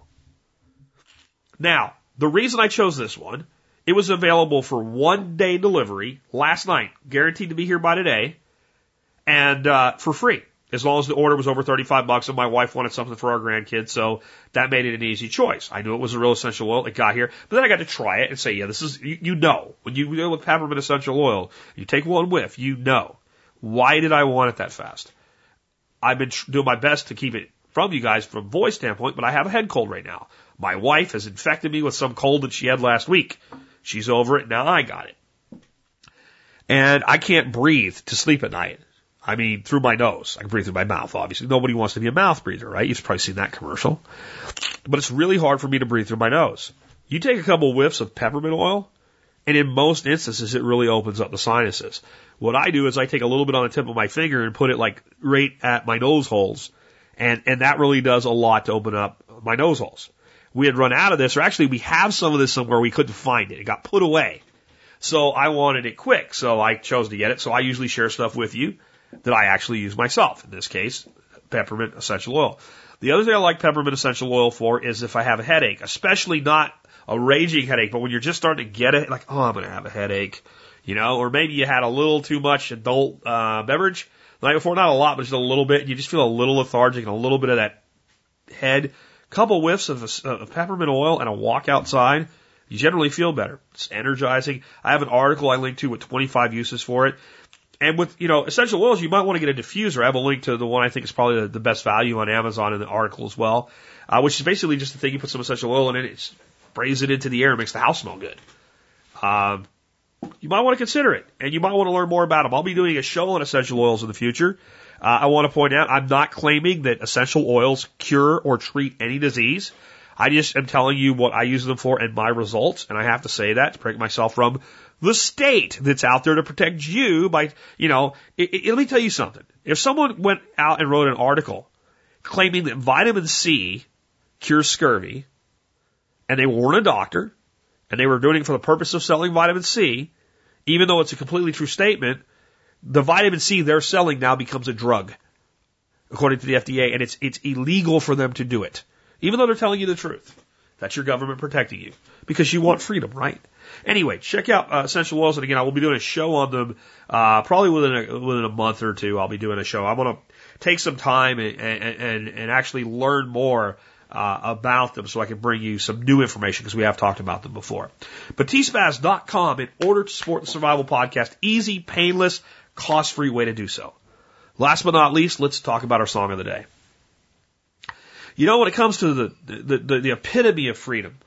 Now, the reason I chose this one, it was available for one day delivery last night, guaranteed to be here by today, and uh, for free as long as the order was over 35 bucks and my wife wanted something for our grandkids. So that made it an easy choice. I knew it was a real essential oil. It got here, but then I got to try it and say, yeah, this is, you, you know, when you deal with peppermint essential oil, you take one whiff, you know. Why did I want it that fast? I've been doing my best to keep it from you guys from voice standpoint, but I have a head cold right now. My wife has infected me with some cold that she had last week. She's over it. Now I got it. And I can't breathe to sleep at night. I mean, through my nose. I can breathe through my mouth, obviously. Nobody wants to be a mouth breather, right? You've probably seen that commercial. But it's really hard for me to breathe through my nose. You take a couple whiffs of peppermint oil, and in most instances, it really opens up the sinuses. What I do is I take a little bit on the tip of my finger and put it like right at my nose holes, and, and that really does a lot to open up my nose holes. We had run out of this, or actually we have some of this somewhere we couldn't find it. It got put away. So I wanted it quick, so I chose to get it. So I usually share stuff with you that I actually use myself. In this case, peppermint essential oil. The other thing I like peppermint essential oil for is if I have a headache, especially not a raging headache, but when you're just starting to get it, like, oh, I'm going to have a headache, you know, or maybe you had a little too much adult uh, beverage the night before, not a lot, but just a little bit, you just feel a little lethargic and a little bit of that head. Couple whiffs of, of peppermint oil and a walk outside, you generally feel better. It's energizing. I have an article I linked to with 25 uses for it. And with, you know, essential oils, you might want to get a diffuser. I have a link to the one I think is probably the, the best value on Amazon in the article as well, uh, which is basically just a thing you put some essential oil in it, it sprays it into the air, and makes the house smell good. Um, you might want to consider it, and you might want to learn more about them. I'll be doing a show on essential oils in the future. Uh, I want to point out I'm not claiming that essential oils cure or treat any disease. I just am telling you what I use them for and my results, and I have to say that to protect myself from the state that's out there to protect you by, you know, it, it, let me tell you something. If someone went out and wrote an article claiming that vitamin C cures scurvy, and they weren't a doctor, and they were doing it for the purpose of selling vitamin C, even though it's a completely true statement, the vitamin C they're selling now becomes a drug, according to the FDA, and it's it's illegal for them to do it, even though they're telling you the truth. That's your government protecting you because you want freedom, right? Anyway, check out uh, essential oils, and again, I will be doing a show on them uh, probably within a, within a month or two. I'll be doing a show. I'm going to take some time and, and, and actually learn more uh, about them so I can bring you some new information because we have talked about them before. But tspaz.com in order to support the Survival Podcast, easy, painless, cost-free way to do so. Last but not least, let's talk about our song of the day. You know, when it comes to the, the, the, the epitome of freedom,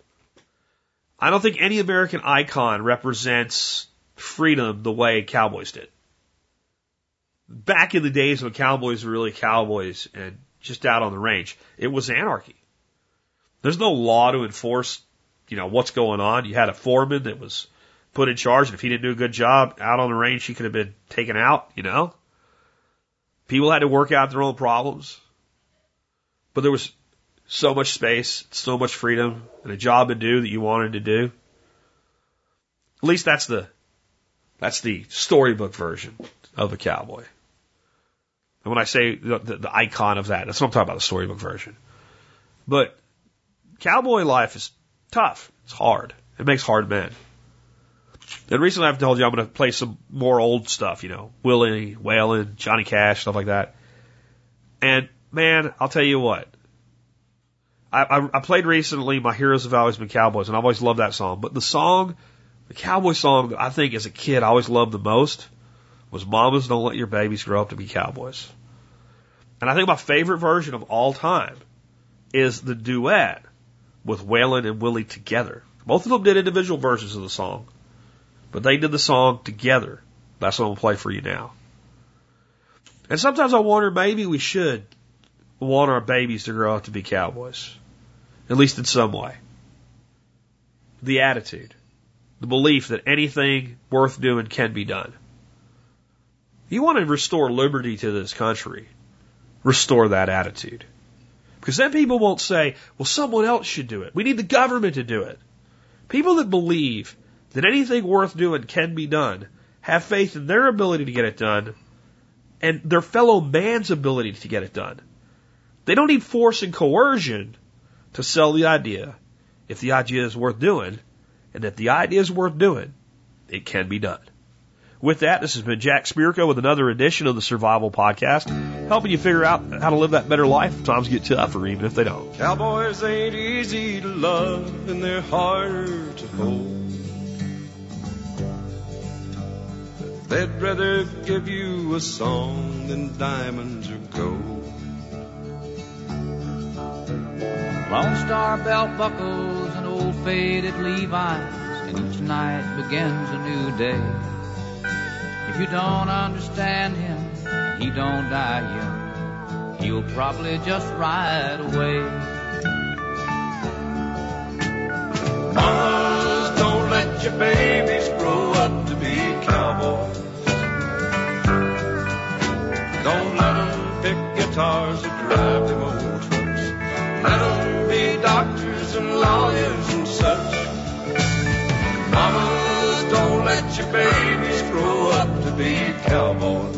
I don't think any American icon represents freedom the way cowboys did. Back in the days when cowboys were really cowboys and just out on the range, it was anarchy. There's no law to enforce, you know, what's going on. You had a foreman that was put in charge, and if he didn't do a good job out on the range, he could have been taken out, you know? People had to work out their own problems. But there was so much space, so much freedom, and a job to do that you wanted to do. At least that's the that's the storybook version of a cowboy. And when I say the, the, the icon of that, that's what I'm talking about, the storybook version. But cowboy life is tough. It's hard. It makes hard men. And recently I've told you I'm going to play some more old stuff, you know, Willie, Waylon, Johnny Cash, stuff like that. And man, I'll tell you what, I, I, I played recently My Heroes Have Always Been Cowboys, and I've always loved that song. But the song, the cowboy song that I think as a kid I always loved the most was Mamas Don't Let Your Babies Grow Up to Be Cowboys. And I think my favorite version of all time is the duet with Waylon and Willie together. Both of them did individual versions of the song, but they did the song together. That's what I'm gonna play for you now. And sometimes I wonder maybe we should want our babies to grow up to be cowboys, at least in some way. The attitude, the belief that anything worth doing can be done. You want to restore liberty to this country, restore that attitude. Because then people won't say, well, someone else should do it. We need the government to do it. People that believe that anything worth doing can be done have faith in their ability to get it done and their fellow man's ability to get it done. They don't need force and coercion to sell the idea if the idea is worth doing and if the idea is worth doing, it can be done. With that, this has been Jack Spirko with another edition of the Survival Podcast, helping you figure out how to live that better life if times get tougher, even if they don't. Cowboys ain't easy to love and they're harder to hold. They'd rather give you a song than diamonds or gold. Lone Star belt buckles and old faded Levi's, and each night begins a new day. If you don't understand him, he don't die young. He'll probably just ride away. Mamas, don't let your babies grow up to be cowboys. Don't let them pick guitars or drive them old them be doctors and lawyers and such. Mamas, don't let your babies grow up to be cowboys.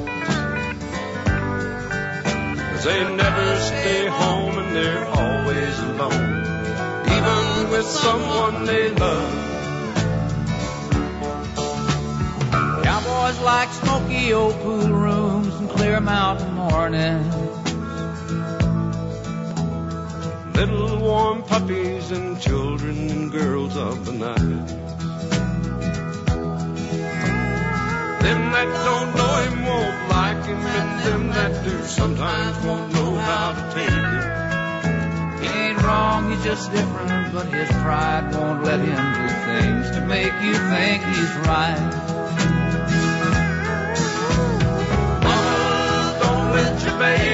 Cause they never stay home and they're always alone. Even with someone they love. Cowboys like smoky old pool rooms and clear mountain mornings. Little warm puppies and children and girls of the night. Them that don't know him won't like him, and them that do sometimes won't know how to take it. He ain't wrong, he's just different, but his pride won't let him do things to make you think he's right. Mama, don't let your babies